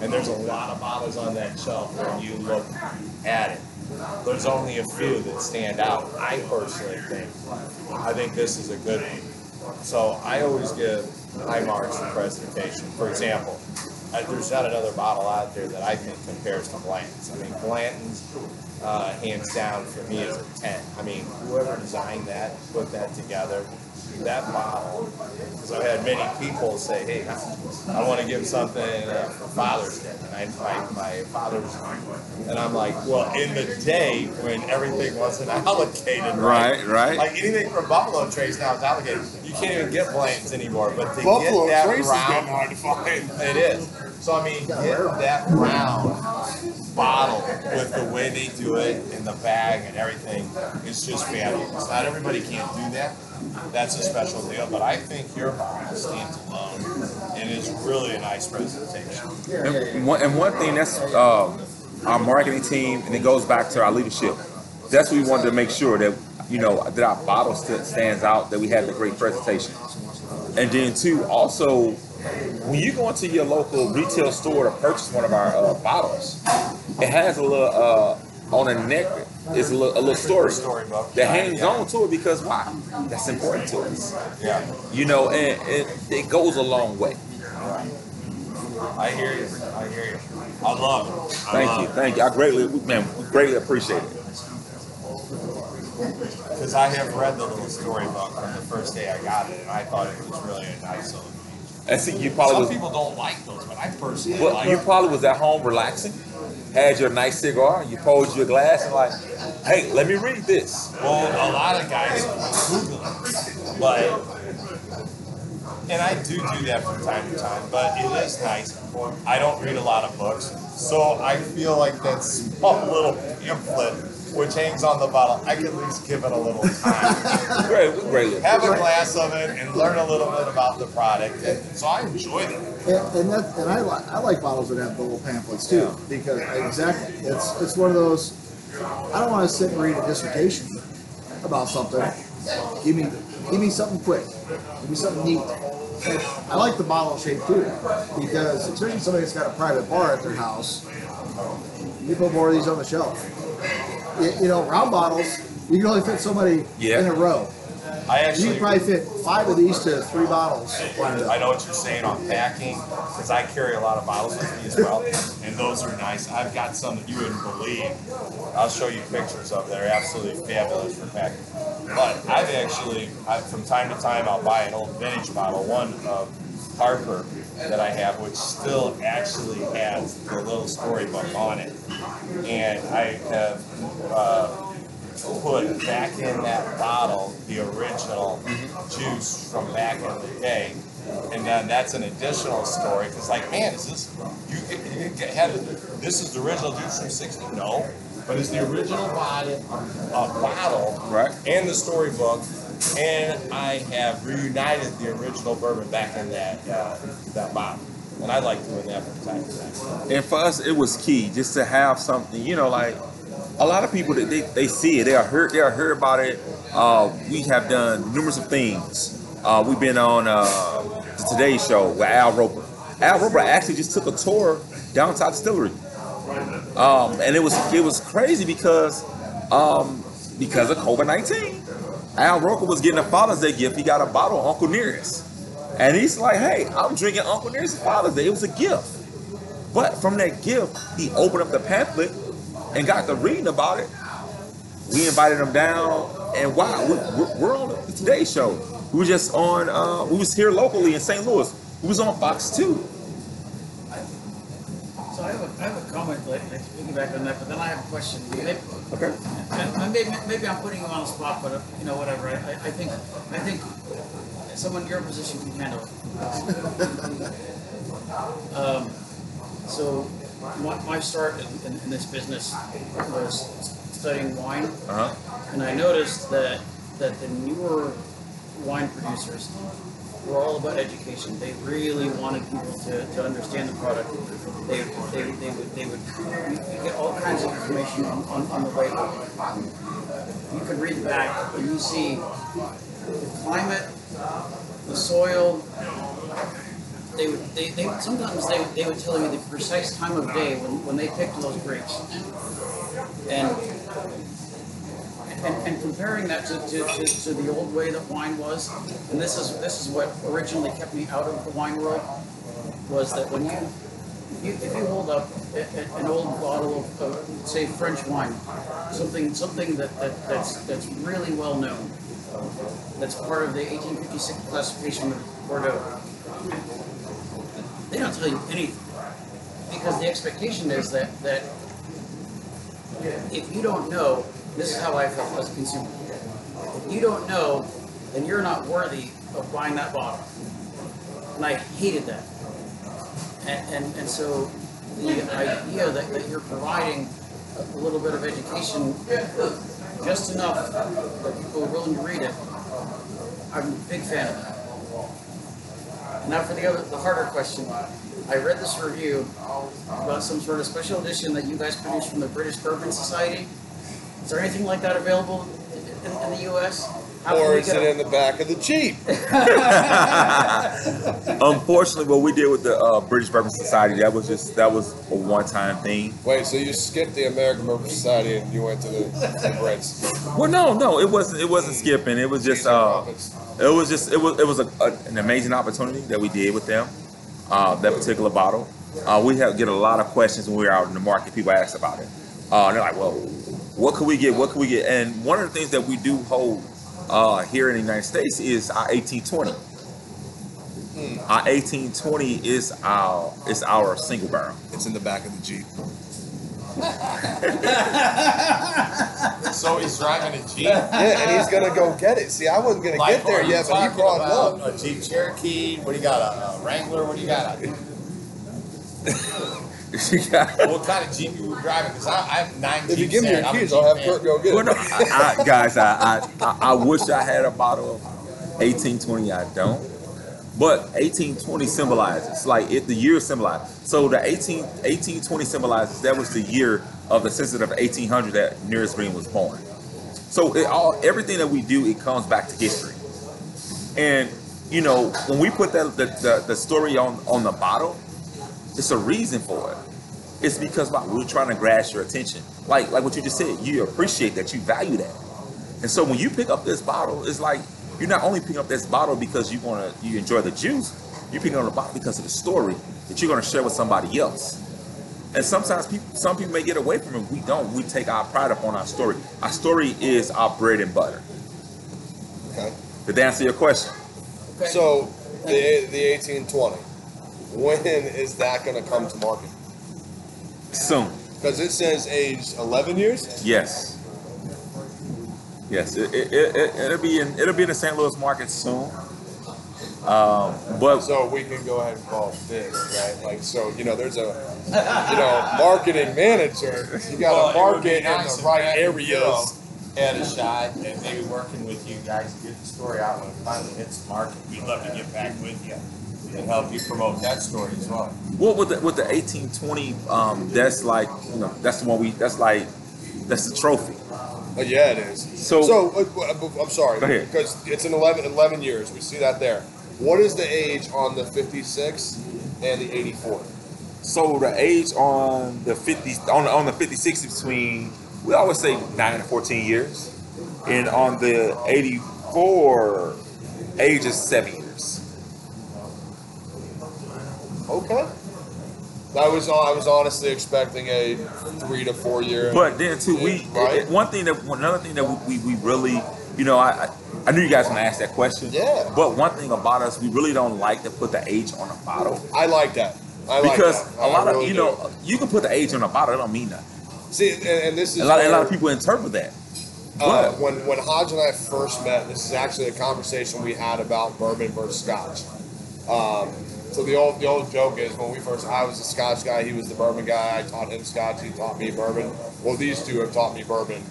And there's a lot of bottles on that shelf when you look at it. There's only a few that stand out. I personally think. I think this is a good one. So I always give high marks for presentation. For example, uh, there's not another bottle out there that I think compares to Blanton's. I mean, Blanton's, uh, hands down for me is a 10. I mean, whoever designed that, put that together, that bottle, because I've had many people say, hey, I want to give something uh, for Father's Day. And I, my, my father's, and I'm like, well, in the day when everything wasn't *laughs* allocated right, right. like anything from Buffalo Trace now is allocated. You can't even get Blanton's anymore, but to Buffalo get that Trace is round, hard to find. it is. So I mean, that round bottle with the way they do it in the bag and everything is just fabulous. Not everybody can do that. That's a special deal, but I think your bottle stands alone and is really a nice presentation. And one, and one thing that's um, our marketing team, and it goes back to our leadership. That's what we wanted to make sure that you know that our bottle st- stands out, that we had the great presentation, and then two, also when you go into your local retail store to purchase one of our uh, bottles, it has a little uh, on the neck. It's a little, a little story Storybook. that hangs on to it because why? That's important to us. Yeah, You know, and, and it goes a long way. I hear you. I hear you. I love it. I Thank love you, it. thank you. I greatly, man, greatly appreciate it. Because I have read the little storybook from the first day I got it, and I thought it was really a nice little And see, you probably Some was, people don't like those, but I personally well, like you probably was at home relaxing, had your nice cigar, you posed your glass, and like, hey, let me read this. Well, a lot of guys Google it, but and I do do that from time to time. But it is nice. I don't read a lot of books, so I feel like that small *laughs* little pamphlet, which hangs on the bottle, I can at least give it a little time. *laughs* Great, great. Have a glass of it and learn a little bit about the product. And so I enjoy them. And, and that, and I like, I like bottles that have the little pamphlets too, because exactly, it's, it's one of those, I don't wanna sit and read a dissertation about something. Give me, give me something quick, give me something neat. And I like the bottle shape too, because especially somebody that's got a private bar at their house, you put more of these on the shelf. You, know, round bottles, you can only fit somebody Yeah. in a row. I actually, You can probably fit five of these to three bottles I know what you're saying on packing because I carry a lot of bottles with me as well, and those are nice. I've got some that you wouldn't believe. I'll show you pictures of. They're absolutely fabulous for packing. But I've actually, I, from time to time, I'll buy an old vintage bottle, one of Harper that I have, which still actually has the little storybook on it, and I have. Uh, put back in that bottle the original juice from back in the day. And then that's an additional story because, like, man, is this you, you had this is the original juice from '60? No, but it's the original bottle, uh, bottle, Right. And the storybook, and I have reunited the original bourbon back in that uh, that bottle, and I like doing that from time to time. And for us, it was key just to have something, you know, like a lot of people that they, they see it, they are heard, they are heard about it. Uh, we have done numerous of things. Uh, we've been on uh, the Today Show with Al Roker. Al Roker actually just took a tour down to our distillery, um, and it was it was crazy because um, because of COVID nineteen. Al Roker was getting a Father's Day gift. He got a bottle of Uncle Nearest, and he's like, "Hey, I'm drinking Uncle Nearest Father's Day. It was a gift." But from that gift, he opened up the pamphlet and got to reading about it. We invited him down, and wow, we- we're, we're on the Today Show. We were just on. Uh, we was here locally in St. Louis. We was on Fox Two. So I have a, I have a comment, like, like to piggyback on that, but then I have a question. Maybe, Okay. and maybe, maybe I'm putting you on the spot, but, uh, you know, whatever, I, I I think, I think someone in your position can handle it. *laughs* Um, so, my, my start in, in, in this business was studying wine, Uh huh. and I noticed that, that the newer wine producers were all about education. They really wanted people to, to understand the product. They, they, they would, they would, get all kinds of information on, on, on the label. You could read back and you see the climate, the soil. They would, they, they, sometimes they, they would tell you the precise time of day when, when they picked those grapes. And and, and comparing that to, to, to, to the old way that wine was, and this is this is what originally kept me out of the wine world, was that when you you, if you hold up a, a- an old bottle of, of say French wine, something something that, that that's that's really well known, that's part of the 1856 classification of Bordeaux, they don't tell you anything because the expectation is that that if you don't know, this is how I felt as a consumer. If you don't know, then you're not worthy of buying that bottle. And I hated that. And, and, and so the idea that, that you're providing a little bit of education, just enough that people are willing to read it, I'm a big fan of that. Now for the other, the harder question. I read this review about some sort of special edition that you guys produced from the British Bourbon Society. Is there anything like that available in, in the U.S.? How Or is it a- in the back of the Jeep? *laughs* *laughs* Unfortunately, what we did with the uh, British Bourbon Society, that was just that was a one-time thing. Wait, so you skipped the American Bourbon Society and you went to the, the Brits? Well, no, no, it wasn't. It wasn't skipping. It was just. Uh, it was just. It was. It was a, a, an amazing opportunity that we did with them. Uh, that particular bottle. Uh, we have get a lot of questions when we were out in the market. People ask about it. Uh, and they're like, "Well, what could we get? What could we get?" And one of the things that we do hold uh, here in the United States is our 1820. Our 1820 is our is our single barrel. It's in the back of the Jeep. *laughs* So he's driving a Jeep. Yeah, and he's gonna go get it. See, I wasn't gonna get there what are you yet, but he brought it up. A Jeep Cherokee. What do you got? A, a Wrangler? What do you got? *laughs* You got- what kind of Jeep you were driving? Because I, I have nine If you give me your I'm a keys, I'll have fan. Kurt go get Well, it. no, I, I, guys, I, I, I, I wish I had a bottle of 1820. I don't. But 1820 symbolizes, like it, the year symbolizes. So the 18, 1820 symbolizes that was the year of the census of 1800 that Nearest Green was born. So it all, everything that we do, it comes back to history. And you know, when we put that the, the, the story on on the bottle, it's a reason for it. It's because like, we're trying to grasp your attention. Like like what you just said, you appreciate that, you value that. And so when you pick up this bottle, it's like you're not only picking up this bottle because you wanna you enjoy the juice, you're picking up the bottle because of the story that you're gonna share with somebody else. And sometimes people some people may get away from it. We don't. We take our pride upon our story. Our story is our bread and butter. Okay. Did that answer your question? Okay. So the the eighteen twenty. *laughs* When is that gonna come to market? Soon. Because it says age eleven years. Yes. Yes, it, it, it, it, it'll be in it'll be in the St. Louis market soon. Um, but So we can go ahead and call it big, right? Like so, you know, there's a you know marketing manager. You got to Well, it would be market in the right Matt and Phil areas. Had a shot and maybe working with you guys to get the story out when it finally hits the market. We'd love to get back with you and help you promote that story as well. what with the with the eighteen twenty, um, that's like you know that's the one we that's like that's the trophy. Uh, yeah, it is. So- so uh, uh, I'm sorry. Go ahead. Because it's in 11, 11 years. We see that there. What is the age on the 56 and the 84? So the age on the fifty on the, on the fifty six between we always say nine and fourteen years, and on the eighty four, age is seven years. Okay. I was I was honestly expecting a three to four year. But then too, we Right. one thing that another thing that we, we, really, you know, I, I knew you guys were gonna ask that question. Yeah. But one thing about us, we really don't like to put the age on a bottle I like that. I like because that. a lot of you do. know you can put the age on a bottle, it don't mean nothing. See, and, and this is A lot, a lot of people interpret that. Uh, But when when Hodge and I first met, this is actually a conversation we had about bourbon versus Scotch. Um, so the old the old joke is when we first, I was a Scotch guy, he was the bourbon guy. I taught him Scotch, he taught me bourbon. Well, these two have taught me bourbon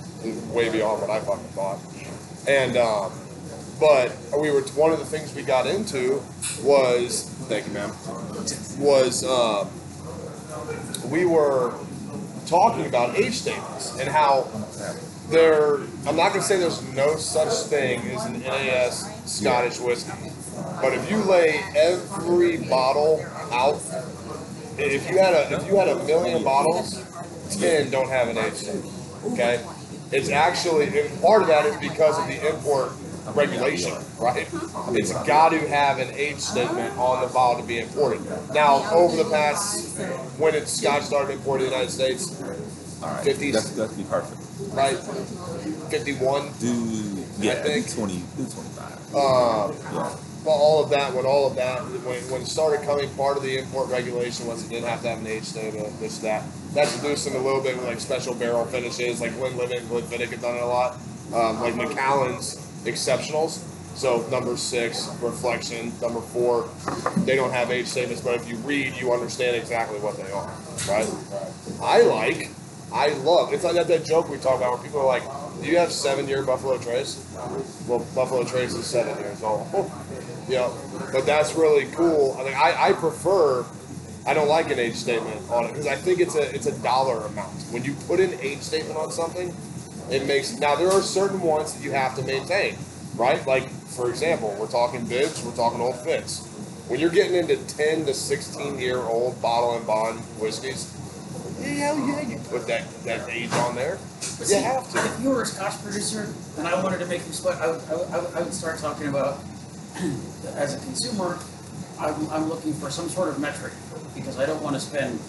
way beyond what I fucking thought. And um, but we were one of the things we got into was thank you, ma'am. Was um, we were talking about age statements and how there I'm not gonna say there's no such thing as an NAS Scottish whiskey. But if you lay every bottle out, if you had a if you had a million bottles, ten don't have an age statement. Okay? It's actually part of that is because of the import regulation, right? It's got to have an age statement on the bottle to be imported. Now, over the past when it Scotch started importing to the United States, all right, 50s. that's that's be perfect. right? 51. Do yeah, think- twenty, do twenty five. Um, Yeah. All of that, when all of that, when, when it started coming, part of the import regulation was it didn't have to have an age statement, this, that. That's loosened a little bit with like special barrel finishes, like Glenlivet and Glenfiddich have done it a lot. Um, like Macallan's exceptionals. So number six, reflection. Number four, they don't have age statements, but if you read, you understand exactly what they are, right? I like, I love. It's like that, that joke we talk about where people are like, "Do you have seven-year Buffalo Trace?" Well, Buffalo Trace is seven years old. *laughs* yeah, but that's really cool. I mean, I, I prefer. I don't like an age statement on it because I think it's a it's a dollar amount. When you put an age statement on something, it makes now there are certain ones that you have to maintain, right? Like for example, we're talking bids, we're talking Old Fitz. When you're getting into ten to sixteen year old bottle and bond whiskeys, hell yeah, you put that that age on there. But You see, have to. If you were a Scotch producer and I wanted to make you sweat, I would, I would, I would start talking about, as a consumer, I'm, I'm looking for some sort of metric because I don't want to spend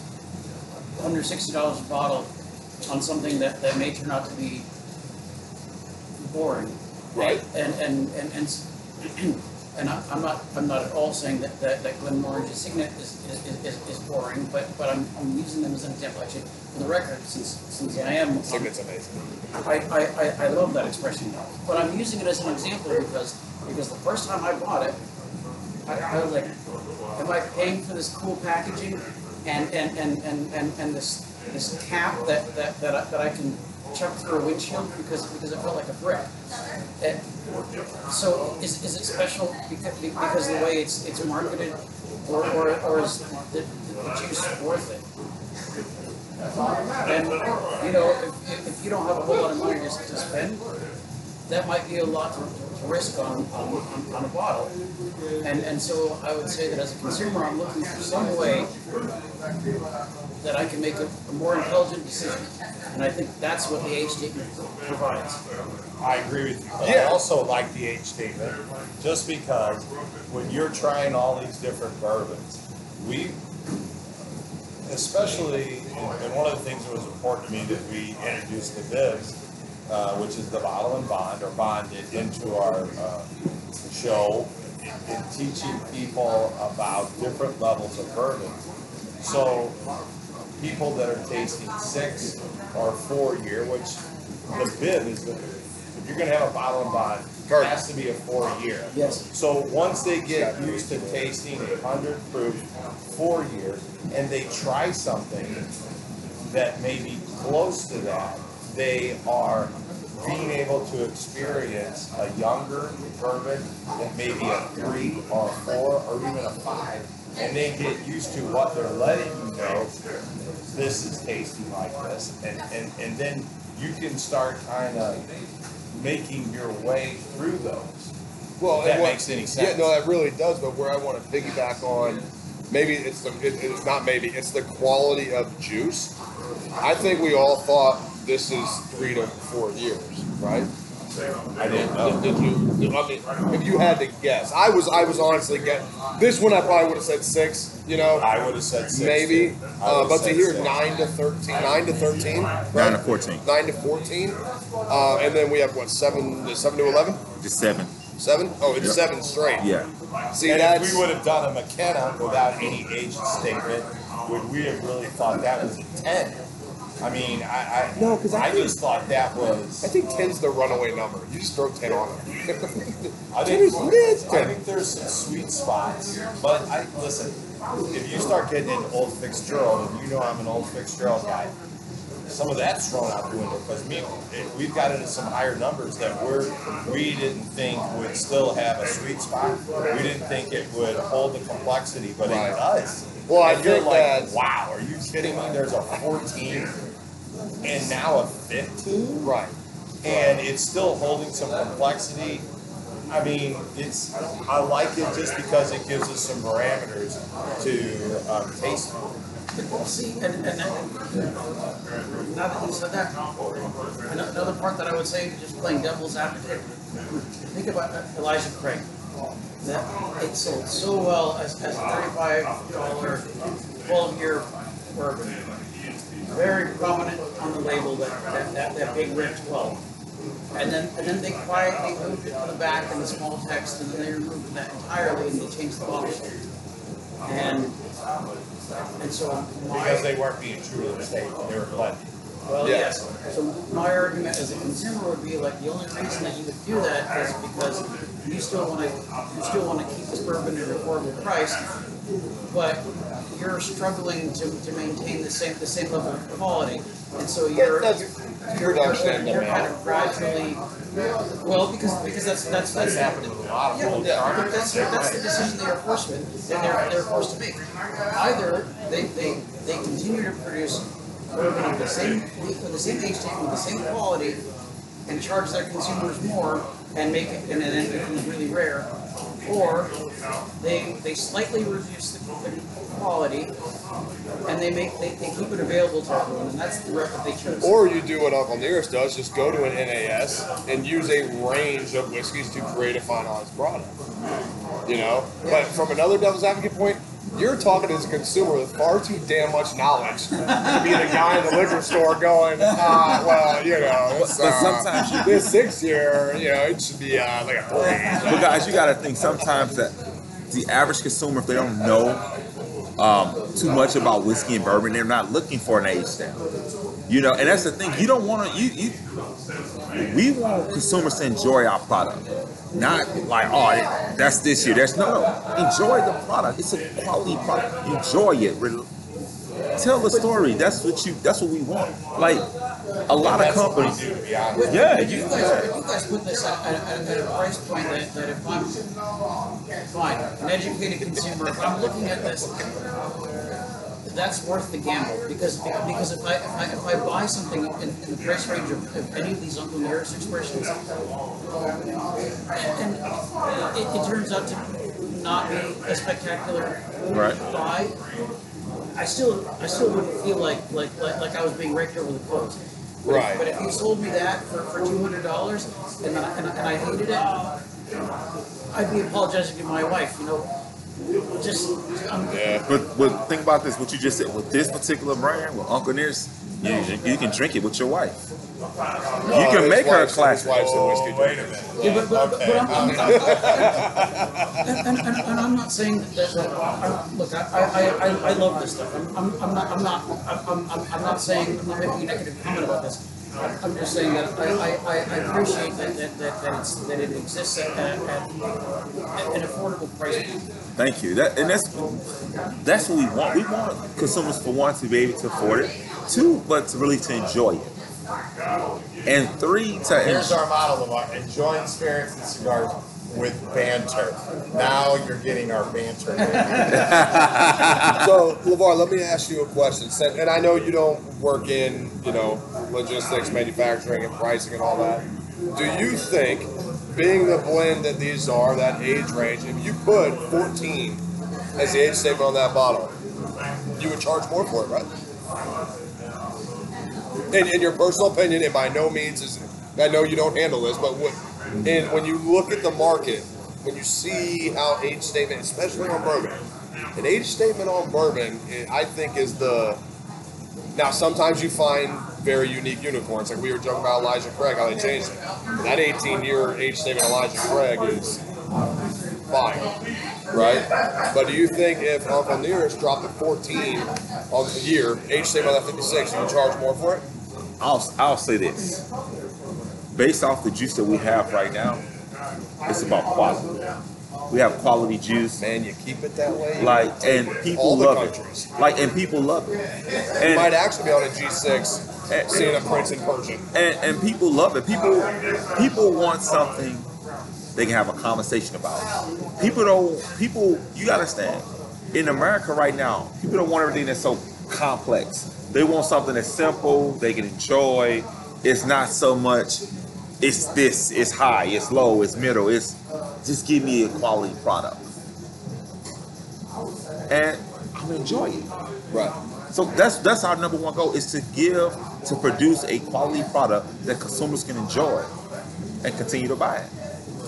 under sixty dollars a bottle on something that, that may turn out to be boring. Right. And, and, and, and, *clears throat* and I, I'm not, I'm not at all saying that, that, that Glenmorangie Signet is, is, is, is boring, but, but I'm, I'm using them as an example, actually, for the record, since, since I am. Signet's amazing. I, I, I, I love that expression, but I'm using it as an example because, because the first time I bought it, I, I was like, am I paying for this cool packaging and, and, and, and, and, and this, this cap that, that, that I, that I can chuck through a windshield because, because it felt like a brick? Eh, so is, is it special because, because of the way it's, it's marketed or, or, or is the, the juice worth it? And, you know, if, if- you don't have a whole lot of money to, spend, that might be a lot to risk on, on, on- on a bottle. And, and so I would say that as a consumer, I'm looking for some way that I can make a, a more intelligent decision. And I think that's what the age statement provides. I agree with you, but I Yeah. also like the age statement, just because when you're trying all these different bourbons, we, especially, and and one of the things that was important to me that we introduced the Bibs, uh, which is the bottle and bond, or bonded into our, uh, show, in teaching people about different levels of bourbon. So, people that are tasting six or four year, which the bib is the, if you're gonna have a bottle and bond, it has to be a four year. Yes. So once they get used to tasting a hundred proof four years and they try something that may be close to that, they are being able to experience a younger bourbon that may be a three or a four or even a five. And they get used to what they're letting you know, this is tasting like this. And, and, and then you can start kind of making your way through those. Well, If that what- makes any sense. Yeah, no, that really does. But where I want to piggyback on, maybe it's the it, it's not maybe it's the quality of juice. I think we all thought this is three to four years, right? I didn't know. Did, did you? I mean, if you had to guess, I was I was honestly get this one. I probably would have said six. You know, I would have said six. maybe. Uh, but to hear six. nine to thirteen, nine to thirteen, Nine to right? fourteen. nine to fourteen, uh, and then we have what seven to seven to eleven. Just seven. Seven? Oh, it's Yep. seven straight. Yeah. See, And that's if we would have done a McKenna without any age statement, would we have really thought that was a ten? I mean, I, I, No, 'cause I I think- just thought that was. I think 10's the runaway number. You just throw 10 on it. I think, *laughs* is lit. I think there's some sweet spots, but I, listen, if you start getting into Old Fitzgerald, and you know I'm an Old Fitzgerald guy, some of that's thrown out the window, because me, we've got into some higher numbers that we're, we didn't think would still have a sweet spot. We didn't think it would hold the complexity, but Right. it does. Well, I you're think like, that- wow, are you kidding me? There's a fourteen and now a fifteen? right. and it's still holding some complexity. I mean, it's, I like it just because it gives us some parameters to um, taste. Well, see, and, and, and now that you said that, another part that I would say, just playing devil's advocate, think about Elijah Craig. That it sold so well as, as a thirty-five dollar, twelve-year bourbon. Very prominent on the label, that, that, that, that big red twelve. And then, and then they quietly moved it to the back in the small text, and then they removed that entirely, and they changed the bottle shape. And, and so my. Because they weren't being true to the state, they were blending. Well, Yeah. yes. So my argument as a consumer would be like, the only reason that you would do that is because you still wanna, you still wanna keep this bourbon at a affordable price, but you're struggling to, to maintain the same, the same level of quality. And so you're, That's you're, production you're, and you're kind of gradually, well, because, because that's, that's, that's. That's happened with a lot of Yeah, folks. yeah, that's, that's the decision they are forced with, that they're, they're forced to make. Either they, they, they continue to produce bourbon of the same, with the same age statement, with the same quality, and charge their consumers more, and make it, and then it becomes really rare. Or they, they slightly reduce the, the quality, and they make, they, they keep it available to everyone, and that's the route that they choose. Or you do what Uncle Nearest does, just go to an NAS and use a range of whiskeys to create a finalized product. You know? But from another devil's advocate point, You're talking as a consumer with far too damn much knowledge to be the guy in the liquor store going, ah, well, you know, it's, But uh, sometimes you- this six year, you know, it should be uh, like a three. But guys, you got to think sometimes that the average consumer, if they don't know um, too much about whiskey and bourbon, they're not looking for an age stamp. You know, and that's the thing. You don't want to. You, you we want consumers to enjoy our product, not like oh that's this year. That's no, no. Enjoy the product. It's a quality product. Enjoy it. Tell the story. That's what you. That's what we want. Like a lot of That's what we companies. do, to be honest. Yeah, you- you guys, if you guys put this at, at, at at a price point that, that if I'm, fine, an educated consumer, if I'm looking at this, that's worth the gamble, because, because if I, if I, if I buy something in, in the price range of, of any of these Uncle Nearest expressions, and it, it turns out to not be a spectacular Right. buy, I still, I still wouldn't feel like, like, like, like I was being raked over the coals. But if- Right. But if you sold me that for, for two hundred dollars and I, and I, and I hated it, I'd be apologizing to my wife, you know, just, Yeah. But but think about this. What you just said with this particular brand, with Uncle Nearest, you, you can drink it with your wife. You can make her a wife's- his classic. whiskey Oh, wait a minute. Yeah, but, but, but Okay. I'm, I'm, I'm and, and, and, and I'm not saying that, that I, look, I, I, I, I love this stuff. I'm, I'm, I'm not, I'm not, I'm, I'm, I'm not saying, I'm not making a negative comment about this. I'm I'm just saying that I, I, I I appreciate that, that, that, that it's, that it exists at, at, at at an affordable price. Thank you. That and that's that's what we want. We want consumers for one to be able to afford it, two, but to really to enjoy it, and three to Here's our model, Lamar. Enjoying spirits and cigars with banter. Now you're getting our banter. *laughs* So, LeVar, let me ask you a question. And I know you don't work in, you know, logistics, manufacturing, and pricing and all that. Do you think, being the blend that these are, that age range, if you put 14 as the age statement on that bottle, you would charge more for it, right? In, in your personal opinion, and by no means is, I know you don't handle this, but what, and when you look at the market, when you see how age statement, especially on bourbon, an age statement on bourbon, I think, is the. Now, sometimes you find very unique unicorns, like we were talking about Elijah Craig, how they changed it. That 18-year age statement Elijah Craig is fine, right? But do you think if Uncle Nearest dropped a 14 on the year, age statement that 56, you would charge more for it? I'll I'll say this. Based off the juice that we have right now, it's about quality. We have quality juice. Man, you keep it that way. Like and people love countries. it. Like and people love it. you might actually be on a G6 seeing a Prince in Persian. and and people love it. People people want something they can have a conversation about. People don't people you gotta understand. In America right now, people don't want everything that's so complex. They want something that's simple, they can enjoy. It's not so much it's this, it's high, it's low, it's middle, it's just give me a quality product. And I'm enjoying it. Right. So that's that's our number one goal is to give to produce a quality product that consumers can enjoy and continue to buy it.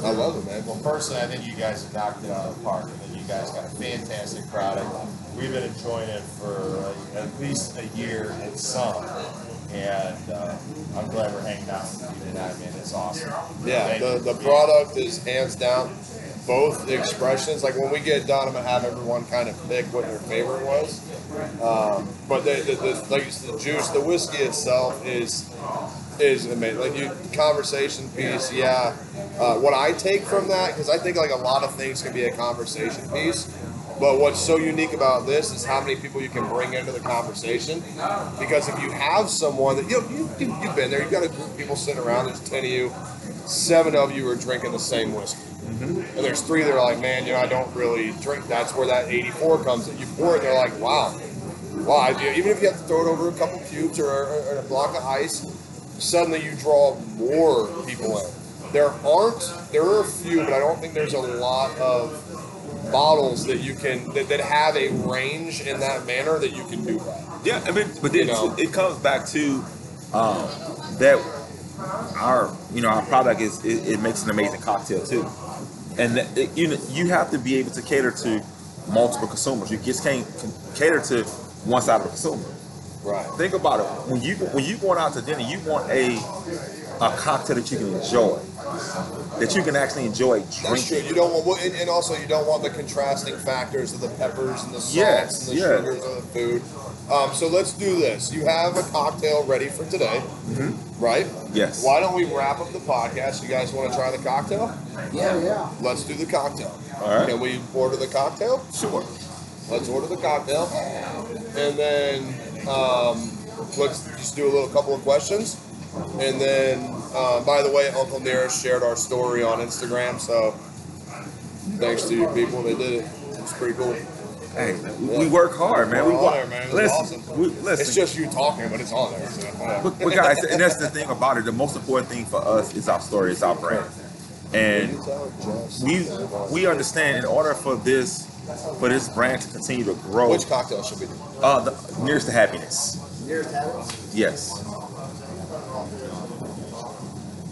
I love it, man. Well, personally, I think you guys have knocked it out of the park. I think you guys got a fantastic product. We've been enjoying it for uh, at least a year and some. And uh, I'm glad we're hanging out with you tonight, man. It's awesome. Yeah, the, the product is hands down. Both expressions, like when we get done, I'm gonna have everyone kind of pick what their favorite was. Um, but the, the, the like the juice, the whiskey itself is is amazing. Like you conversation piece, yeah. Uh, what I take from that, because I think like a lot of things can be a conversation piece. But what's so unique about this is how many people you can bring into the conversation. Because if you have someone that you know, you, you you've been there, you've got a group of people sitting around. There's ten of you, seven of you are drinking the same whiskey, mm-hmm. and there's three that are like, man, you know, I don't really drink. That's where that 84 comes in. You pour it, they're like, wow, wow. Even if you have to throw it over a couple cubes or, or, or a block of ice, suddenly you draw more people in. There aren't, there are a few, but I don't think there's a lot of bottles that you can that, that have a range in that manner that you can do that. Yeah, I mean, but then You know. it comes back to um, that our you know our product is it, it makes an amazing cocktail too, and that it, you know you have to be able to cater to multiple consumers. You just can't cater to one side of the consumer. Right. Think about it. When you when you going out to dinner, you want a a cocktail that you can enjoy, that you can actually enjoy drinking. You don't want, and, and also you don't want the contrasting factors of the peppers and the salts Yes, and the yeah. sugars of the food. Um, so let's do this. You have a cocktail ready for today, right? Yes. Why don't we wrap up the podcast? You guys want to try the cocktail? Yeah, yeah. Let's do the cocktail. All right. Can we order the cocktail? Sure. Let's order the cocktail, and then um, let's just do a little couple of questions. And then, uh, by the way, Uncle Nearest shared our story on Instagram, so thanks to you people, they did it. It's pretty cool. Hey, we, we work hard, man. We We're on wa- there, man. It was Listen, awesome. we, listen. It's just you talking, but it's on there. So. But, but guys, and that's the thing about it. The most important thing for us is our story, it's our brand, and we we understand in order for this for this brand to continue to grow, Which cocktail should we do? uh, the, nearest to happiness. Nearest habits? Yes.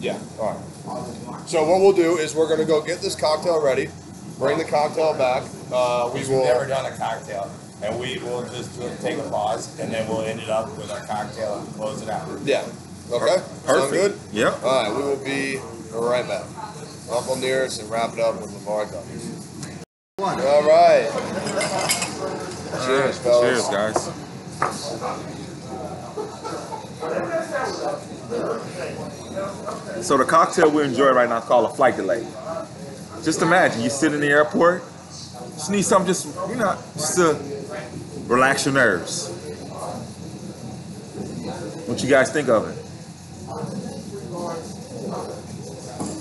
Yeah. All right. So what we'll do is we're gonna go get this cocktail ready, bring the cocktail back. Uh, we We've will. never done a cocktail, and we will just do- take a pause, and then we'll end it up with our cocktail and close it out. Yeah. Okay. Sound Perfect. good? Yep. All right. We will be right back. Uncle Nearest and wrap it up with Lamar Douglas. One. All right. Cheers, fellas. Cheers, guys. So the cocktail we enjoy right now is called a flight delay. Just imagine you sit in the airport, just need something just you know just to relax your nerves. What you guys think of it?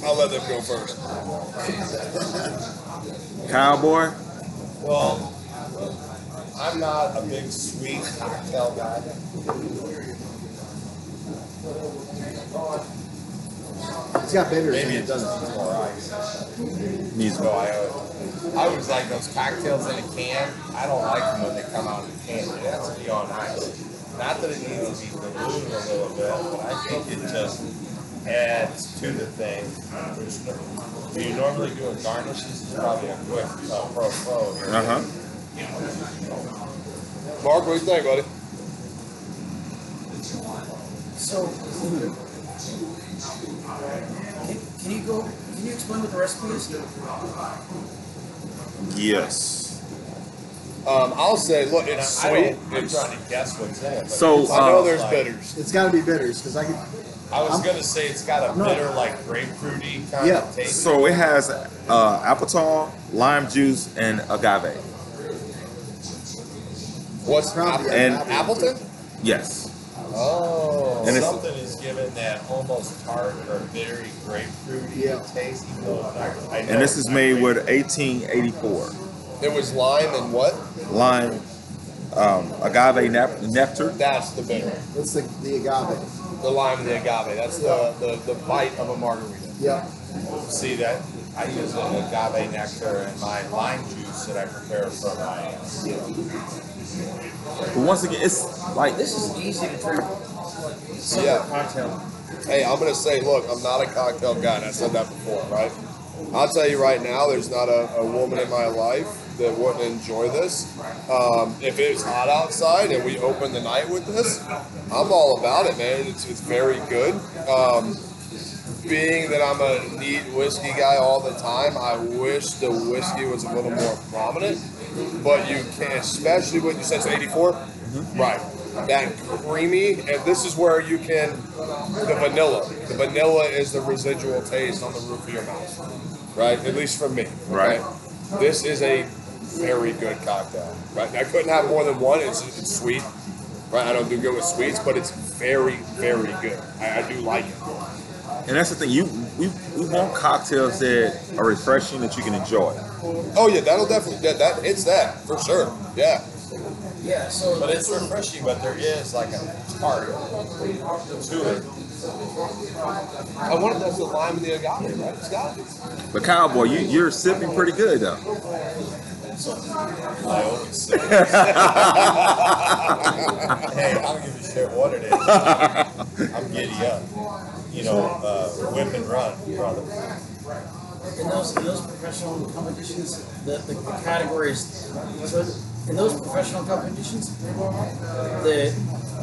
I'll let them go first. Cowboy? Well, I'm not a big sweet cocktail guy. It's got bitters in Maybe it, it doesn't need more it? ice. Needs So I, I always like those cocktails in a can. I don't like them when they come out in a can. It has to be on ice. Not that it needs to be diluted a little bit, but I think it just adds to the thing. There's no- Do you normally do a garnish? This is probably a quick uh, pro pro here. Uh huh. Mark, what do you think, buddy? So, can, can you go? Can you explain what the recipe is? Yes. Um, I'll say, look, it's I, I sweet. don't, I'm It's, trying to guess what's in it. So, I know uh, there's like- bitters. It's gotta be bitters, because I can, I was I'm- gonna say it's got a No. bitter, like grapefruity kind Yeah. of taste. So it has uh, apple lime juice, and agave. What's Probably And- Appleton? Yes. Oh. And Something is given that almost tart or very grapefruity Yeah. taste. even though it's not- I And this is made with 1884 It was lime and what? lime, um, agave nep- nectar. That's the bitter. it's the, the agave. The lime and the agave. That's the, the, the bite of a margarita. Yeah. See that? I use an agave nectar in my lime juice that I prepare for my. But once again, it's like This is easy to drink. Simple Yeah. cocktail. Hey, I'm gonna say, look, I'm not a cocktail guy, and I said that before, right? I'll tell you right now, there's not a, a woman in my life that wouldn't enjoy this. Um, if it's hot outside and we open the night with this, I'm all about it, man. It's, it's very good. Um, being that I'm a neat whiskey guy all the time, I wish the whiskey was a little more prominent. But you can, especially when you said, it's 84, mm-hmm. right? That creamy, and this is where you can the vanilla. The vanilla is the residual taste on the roof of your mouth, right? At least for me. okay? Right. This is a very good cocktail, right? I couldn't have more than one. It's, it's sweet, right? I don't do good with sweets, but it's very, very good. I, I do like it. And that's the thing. You we, we want cocktails that are refreshing that you can enjoy. Oh yeah, that'll definitely that, that it's that for sure. Yeah. Yeah. So, But it's refreshing, but there is like a tart to it. I wanted that's the lime and the agave, right? It's got it. But cowboy, you you're sipping pretty good though. I always say. hey, I don't give a shit what it is. I'm giddy up. *laughs* You know, uh, whip and run, brother. in those in those professional competitions, the, the, the categories. In those professional competitions, the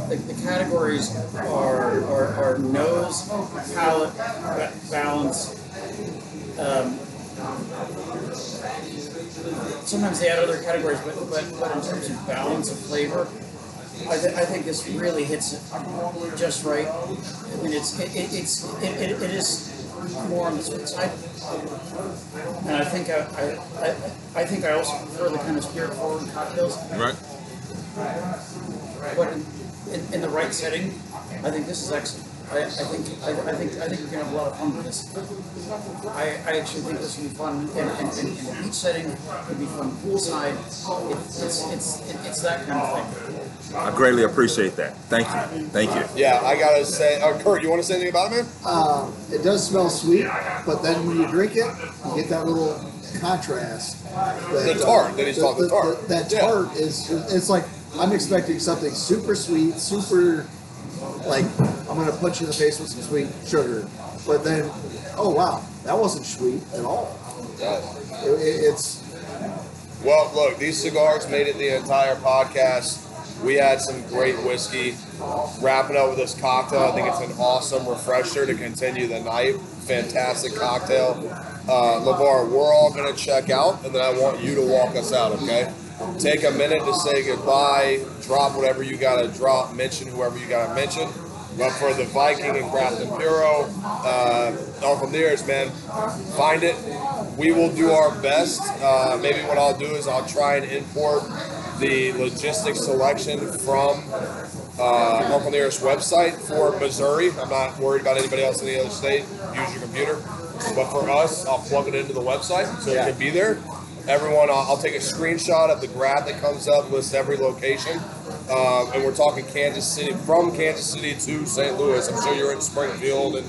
the, the categories are, are, are nose, palate, balance. Um, sometimes they add other categories, but, but, but in terms of balance of flavor, I, th- I think this really hits it just right. I mean, it's it, it, it's it, it, it is more on the sweet side, and I think I, I, I, I think I also prefer the kind of spirit forward cocktails. Right. But in, in, in the right setting, I think this is excellent. I, I think I, I think I think we can have a lot of fun with this. I, I actually think this would be fun in, in, in, in a beach setting. It'd be fun poolside. It, it's it's it, it's that kind of thing. I greatly appreciate that. Thank you. Thank you. Yeah, I gotta say, uh, Kurt, you want to say anything about it, man? Uh, it does smell sweet, but then when you drink it, you get that little contrast. That, The tart, that he's talking the, tart. that Yeah. is, it's like, I'm expecting something super sweet, super, like, I'm gonna punch you in the face with some sweet sugar. But then, oh wow, that wasn't sweet at all. Yeah. It, it, it's, Well, look, these cigars made it the entire podcast. We had some great whiskey. Wrapping up with this cocktail, I think it's an awesome refresher to continue the night. Fantastic cocktail. Uh, LeVar, we're all going to check out, and then I want you to walk us out, okay? Take a minute to say goodbye, drop whatever you got to drop, mention whoever you got to mention. But for the Viking and Craft Impero, uh, Uncle Nearest, man, find it. We will do our best. Uh, maybe what I'll do is I'll try and import the logistics selection from uh, Uncle Nearest website for Missouri. I'm not worried about anybody else in the other state. Use your computer. But for us, I'll plug it into the website so it can be there. Everyone, I'll, I'll take a screenshot of the graph that comes up, lists every location. Um, and we're talking Kansas City, from Kansas City to St. Louis. I'm sure you're in Springfield and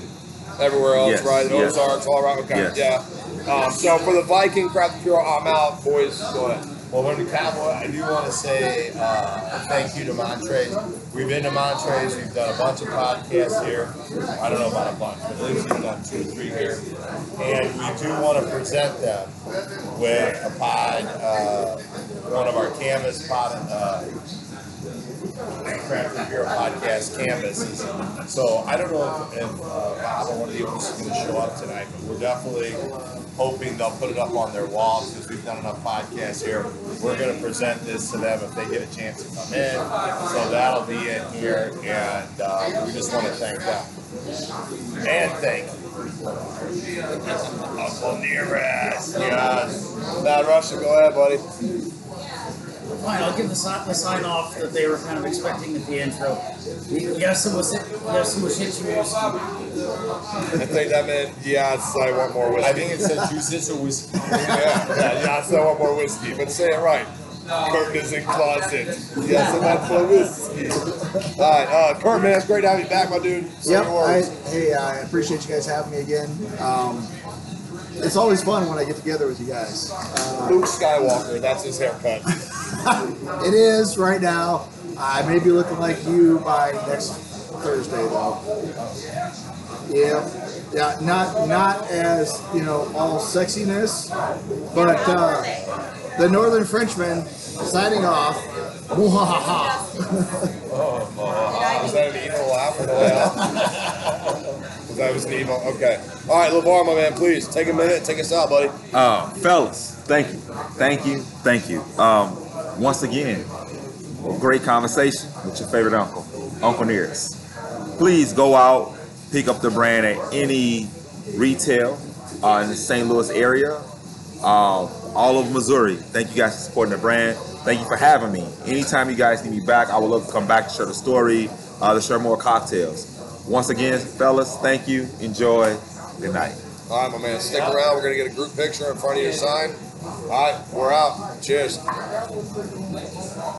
everywhere else, Yes, right? yes. Ozarks, all around. Okay, Yes. yeah. Um, so for the Viking Craft Bureau, I'm out, boys. Go ahead. Well, when the cowboy, I do want to say uh, thank you to Montrez. We've been to Montrez. We've done a bunch of podcasts here. I don't know about a bunch, but at least we've done two or three here. And we do want to present them with a pod, uh, one of our canvas pod, uh, Craft Beer podcast canvases. So I don't know if, if uh, Bob or one of the owners is going to show up tonight, but we're definitely hoping they'll put it up on their walls because we've done enough podcasts here. We're going to present this to them if they get a chance to come in. So that'll be in here, and uh, we just want to thank them. And thank Uncle Nearest. Yes. Matt Russia, go ahead, buddy. Fine, I'll give the sign, the sign off that they were kind of expecting at the intro. Yasuo Yasuo I think that meant yes. I want more whiskey. I think it said juices or whiskey. yeah, *laughs* yeah, yes. I want more whiskey. But say it right. Kurt is in closet. Yes, I want more whiskey. All right, uh, Kurt, man, it's great to have you back, my dude. Say yep, I, hey, I appreciate you guys having me again. Um, it's always fun when I get together with you guys. Uh, Luke Skywalker. That's his haircut. *laughs* It is right now. I may be looking like you by next Thursday, though. Yeah, yeah, not not as you know all sexiness, but uh, the Northern Frenchman signing off. Muhahaha. Was that an evil laugh on the way out? *laughs* That was an evil? Okay. All right, LeVar, my man, please take a minute, take us out, buddy. Uh, fellas, thank you, thank you, thank you. Um, once again, great conversation with your favorite uncle, Uncle Nearest. Please go out, pick up the brand at any retail uh, in the St. Louis area, um, all over Missouri. Thank you guys for supporting the brand. Thank you for having me. Anytime you guys need me back, I would love to come back to share the story, uh, to share more cocktails. Once again, fellas, thank you. Enjoy. Good night. All right, my man, stick around. We're gonna get a group picture in front of your sign. All right, we're out. Cheers.